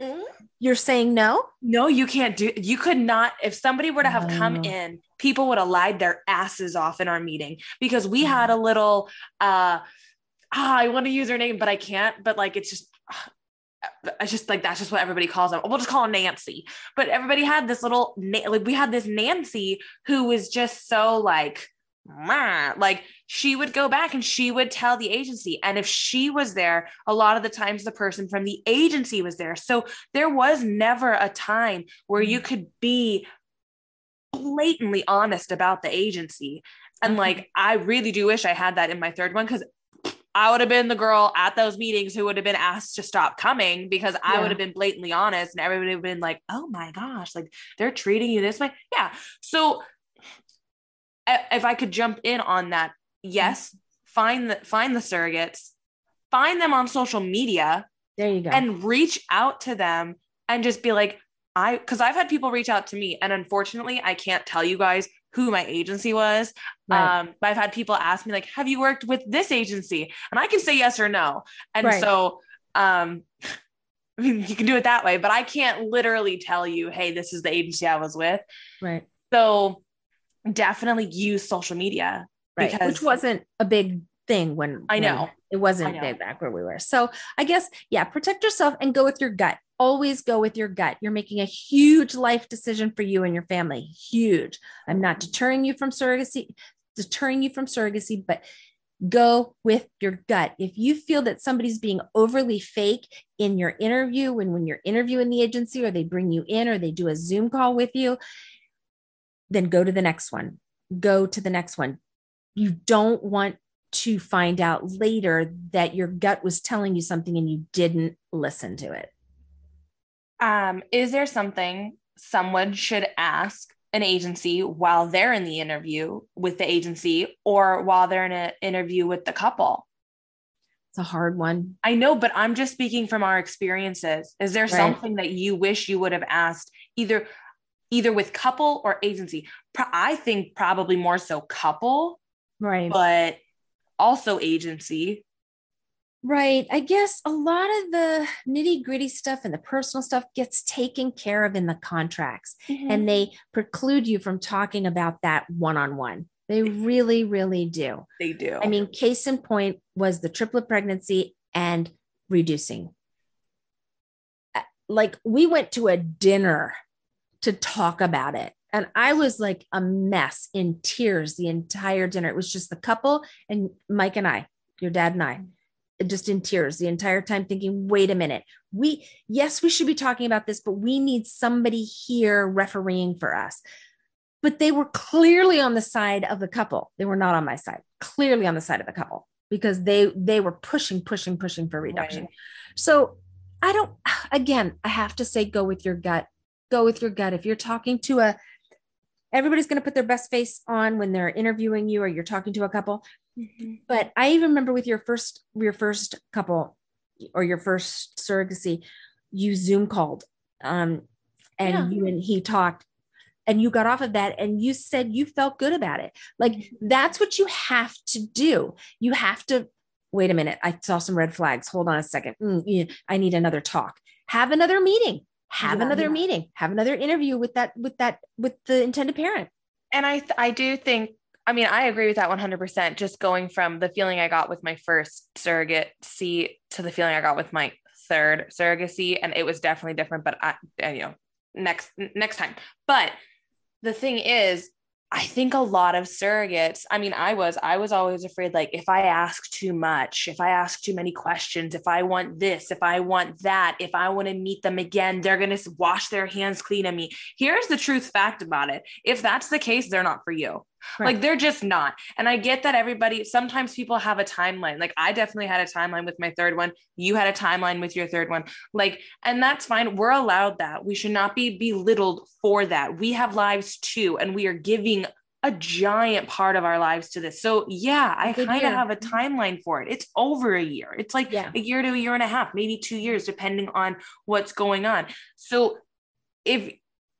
mm-hmm. You're saying no? No, you can't do you could not if somebody were to have come in, people would have lied their asses off in our meeting because we had a little uh ah, I want to use her name, but I can't. But like it's just I just like that's just what everybody calls them. We'll just call her Nancy. But everybody had this little like we had this Nancy who was just so like like she would go back and she would tell the agency and if she was there a lot of the times the person from the agency was there so there was never a time where you mm-hmm. could be blatantly honest about the agency and mm-hmm. like i really do wish i had that in my third one because I would have been the girl at those meetings who would have been asked to stop coming because I yeah. would have been blatantly honest and everybody would have been like, oh my gosh, like they're treating you this way. Yeah. So if I could jump in on that, yes, find the find the surrogates, find them on social media. There you go. And reach out to them and just be like, I because I've had people reach out to me, and unfortunately, I can't tell you guys who my agency was. Right. Um, but I've had people ask me, like, have you worked with this agency? And I can say yes or no. And right. so um I mean, you can do it that way, but I can't literally tell you, hey, this is the agency I was with. Right. So definitely use social media right. which wasn't a big thing when I know when it wasn't know. big back where we were. So I guess, yeah, protect yourself and go with your gut. Always go with your gut. You're making a huge life decision for you and your family. Huge. I'm not deterring you from surrogacy, deterring you from surrogacy, but go with your gut. If you feel that somebody's being overly fake in your interview, when when you're interviewing the agency or they bring you in or they do a Zoom call with you, then go to the next one. Go to the next one. You don't want to find out later that your gut was telling you something and you didn't listen to it. Um, is there something someone should ask an agency while they're in the interview with the agency or while they're in an interview with the couple? It's a hard one. I know, but I'm just speaking from our experiences. Is there Right. something that you wish you would have asked either either with couple or agency? Pro- I think probably more so couple, Right. but also agency. Right. I guess a lot of the nitty gritty stuff and the personal stuff gets taken care of in the contracts, and they preclude you from talking about that one on one. They really, really do. they do. I mean, case in point was the triplet pregnancy and reducing. Uh, Like, we went to a dinner to talk about it. And I was like a mess in tears the entire dinner. It was just the couple and Mike and I, your dad and I, just in tears the entire time, thinking, wait a minute. We, yes, we should be talking about this, but we need somebody here refereeing for us. But they were clearly on the side of the couple. They were not on my side, clearly on the side of the couple because they they were pushing, pushing, pushing for reduction. Right. So I don't, again, I have to say, go with your gut. Go with your gut. If you're talking to a, everybody's going to put their best face on when they're interviewing you or you're talking to a couple. Mhm. But I even remember with your first, your first couple or your first surrogacy, you Zoom called um, and Yeah. you and he talked and you got off of that and you said you felt good about it. Like that's what you have to do. You have to wait a minute. I saw some red flags. Hold on a second. Mm, yeah, I need another talk. Have another meeting. Have Yeah, another yeah. meeting. Have another interview with that with that with the intended parent. And I th- I do think I mean I agree with that 100% just going from the feeling I got with my first surrogacy to the feeling I got with my third surrogacy and it was definitely different but I and, you know next next time. But the thing is I think a lot of surrogates, I mean, I was, I was always afraid like, if I ask too much, if I ask too many questions, if I want this, if I want that, if I want to meet them again, they're going to wash their hands clean of me. Here's the truth fact about it. If that's the case, they're not for you. Right. Like they're just not. And I get that everybody, sometimes people have a timeline. Like I definitely had a timeline with my third one. You had a timeline with your third one. Like, and that's fine. We're allowed that. We should not be belittled for that. We have lives too, and we are giving a giant part of our lives to this. So yeah, I kind of have a timeline for it. It's over a year. It's like Yeah. a year to a year and a half, maybe two years, depending on what's going on. So if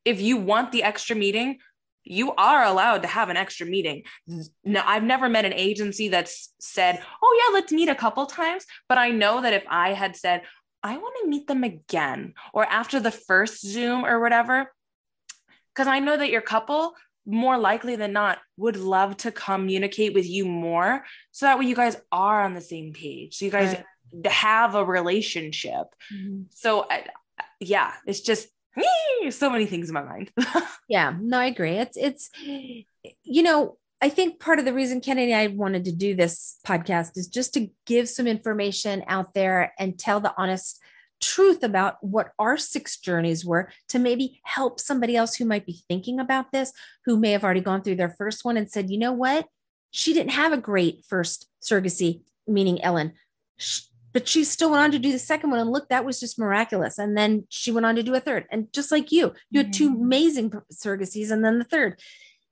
if you want the extra meeting, you are allowed to have an extra meeting. No, I've never met an agency that's said, "Oh yeah, let's meet a couple times." But I know that if I had said, "I want to meet them again," or after the first Zoom or whatever, because I know that your couple more likely than not would love to communicate with you more, so that way you guys are on the same page. So you guys have a relationship. Mm-hmm. So I, yeah, it's just so many things in my mind. Yeah, no, I agree. It's it's you know, I think part of the reason Kennedy I wanted to do this podcast is just to give some information out there and tell the honest truth about what our six journeys were to maybe help somebody else who might be thinking about this, who may have already gone through their first one and said, you know what? She didn't have a great first surrogacy, meaning Ellen. But she still went on to do the second one. And look, that was just miraculous. And then she went on to do a third. And just like you, you had two Mhm. amazing surrogacies and then the third.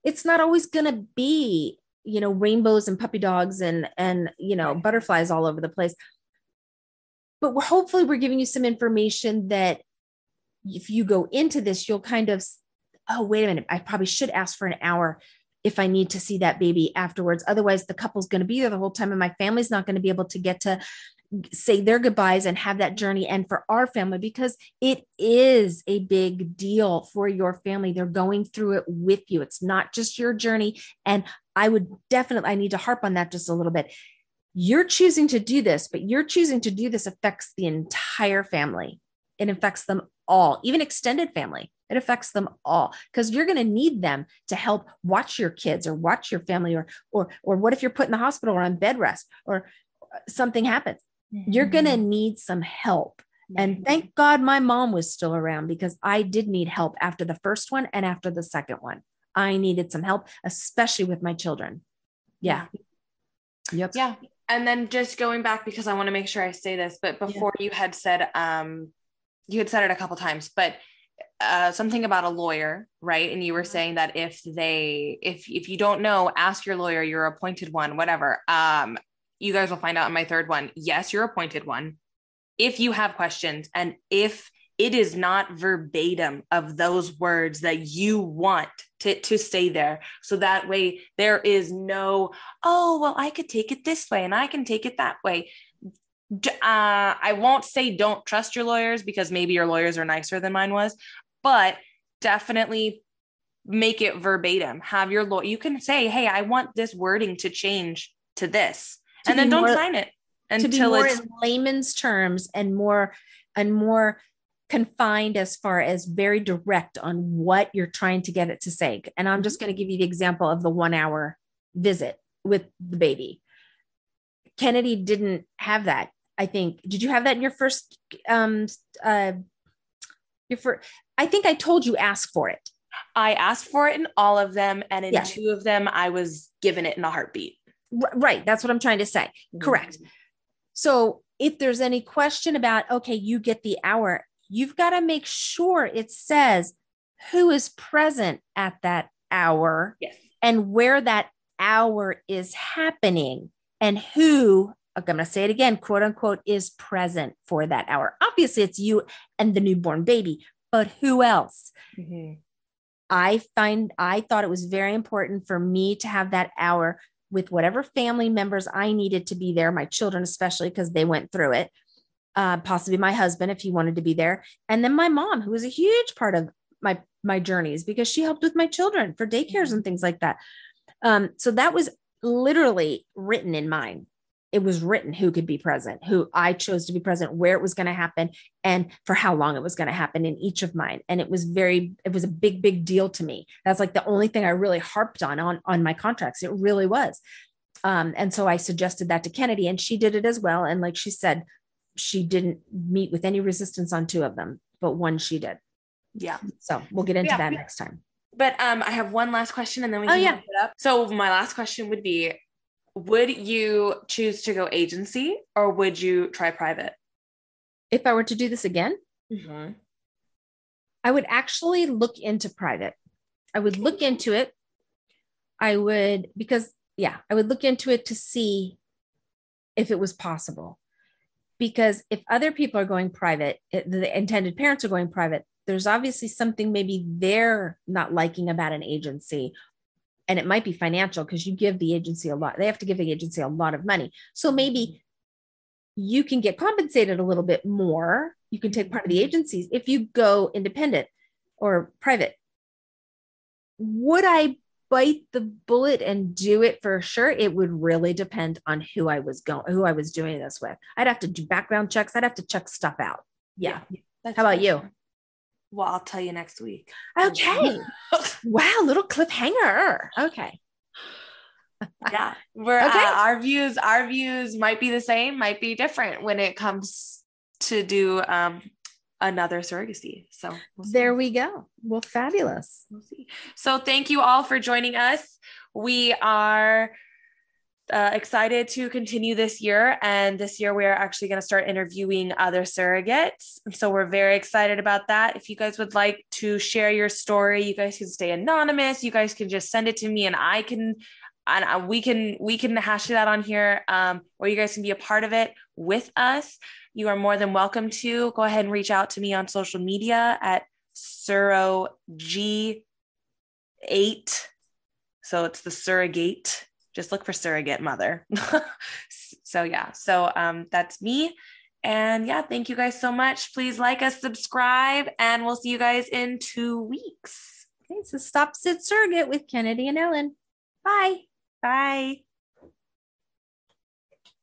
It's not always going to be, you know, rainbows and puppy dogs and, and, you know, butterflies all over the place but we're, hopefully we're giving you some information that if you go into this you'll kind of oh wait a minute i probably should ask for an hour if i need to see that baby afterwards otherwise the couple's going to be there the whole time and my family's not going to be able to get to say their goodbyes and have that journey end for our family because it is a big deal for your family they're going through it with you it's not just your journey and i would definitely i need to harp on that just a little bit you're choosing to do this, but you're choosing to do this affects the entire family. It affects them all, even extended family. It affects them all because you're going to need them to help watch your kids or watch your family or or or what if you're put in the hospital or on bed rest or something happens. Mm-hmm. You're going to need some help. And thank God my mom was still around because I did need help after the first one and after the second one. I needed some help, especially with my children. Yeah. Yep. Yeah. And then just going back because I want to make sure I say this, but before yeah. you had said, um, you had said it a couple times, but uh, something about a lawyer, right? And you were mm-hmm. saying that if they, if if you don't know, ask your lawyer, your appointed one, whatever. Um, you guys will find out in my third one. Yes, you're appointed one. If you have questions and if it is not verbatim of those words that you want to, to say there. So that way there is no, oh, well, I could take it this way and I can take it that way. Uh, I won't say don't trust your lawyers because maybe your lawyers are nicer than mine was, but definitely make it verbatim. Have your lawyer, you can say, hey, I want this wording to change to this, and then don't more, sign it until it's in layman's terms and more and more confined as far as very direct on what you're trying to get it to say. And I'm just going to give you the example of the one hour visit with the baby. Kennedy didn't have that. I think. Did you have that in your first um uh your first I think I told you ask for it. I asked for it in all of them and in yeah. two of them I was given it in a heartbeat. Right, that's what I'm trying to say. Mm-hmm. Correct. So if there's any question about okay, you get the hour, you've got to make sure it says who is present at that hour yes. and where that hour is happening and who I'm going to say it again, quote unquote, is present for that hour. Obviously, it's you and the newborn baby, but who else? Mm-hmm. I find I thought it was very important for me to have that hour with whatever family members I needed to be there, my children, especially because they went through it uh, possibly my husband if he wanted to be there, and then my mom, who was a huge part of my my journeys because she helped with my children for daycares and things like that. Um, so that was literally written in mine. It was written who could be present, who I chose to be present, where it was going to happen, and for how long it was going to happen in each of mine. And it was very, it was a big, big deal to me. That's like the only thing I really harped on on on my contracts. It really was. Um, and so I suggested that to Kennedy, and she did it as well. And like she said, she didn't meet with any resistance on two of them, but one she did. Yeah. So we'll get into yeah. that next time. But um, I have one last question and then we oh, can oh, yeah. it up. So my last question would be would you choose to go agency or would you try private? If I were to do this again, mm-hmm. I would actually look into private. I would look into it. I would, because, yeah, I would look into it to see if it was possible because if other people are going private the intended parents are going private there's obviously something maybe they're not liking about an agency and it might be financial because you give the agency a lot they have to give the agency a lot of money so maybe you can get compensated a little bit more you can take part of the agencies if you go independent or private would i bite the bullet and do it for sure, it would really depend on who I was going, who I was doing this with. I'd have to do background checks. I'd have to check stuff out. Yeah. yeah How about you? Well, I'll tell you next week. Okay. wow, little cliffhanger. Okay. yeah, we're okay. Uh, our views. Our views might be the same, might be different when it comes to do um, another surrogacy. So we'll there we go. Well, fabulous. We'll see. So thank you all for joining us. We are uh, excited to continue this year. And this year, we are actually going to start interviewing other surrogates. So we're very excited about that. If you guys would like to share your story, you guys can stay anonymous. You guys can just send it to me and I can. And we can we can hash it out on here, um, or you guys can be a part of it with us you are more than welcome to go ahead and reach out to me on social media at Suro G8. So it's the surrogate. Just look for surrogate mother. so yeah, so um, that's me. And yeah, thank you guys so much. Please like us, subscribe, and we'll see you guys in two weeks. Okay, so stop sit surrogate with Kennedy and Ellen. Bye. Bye.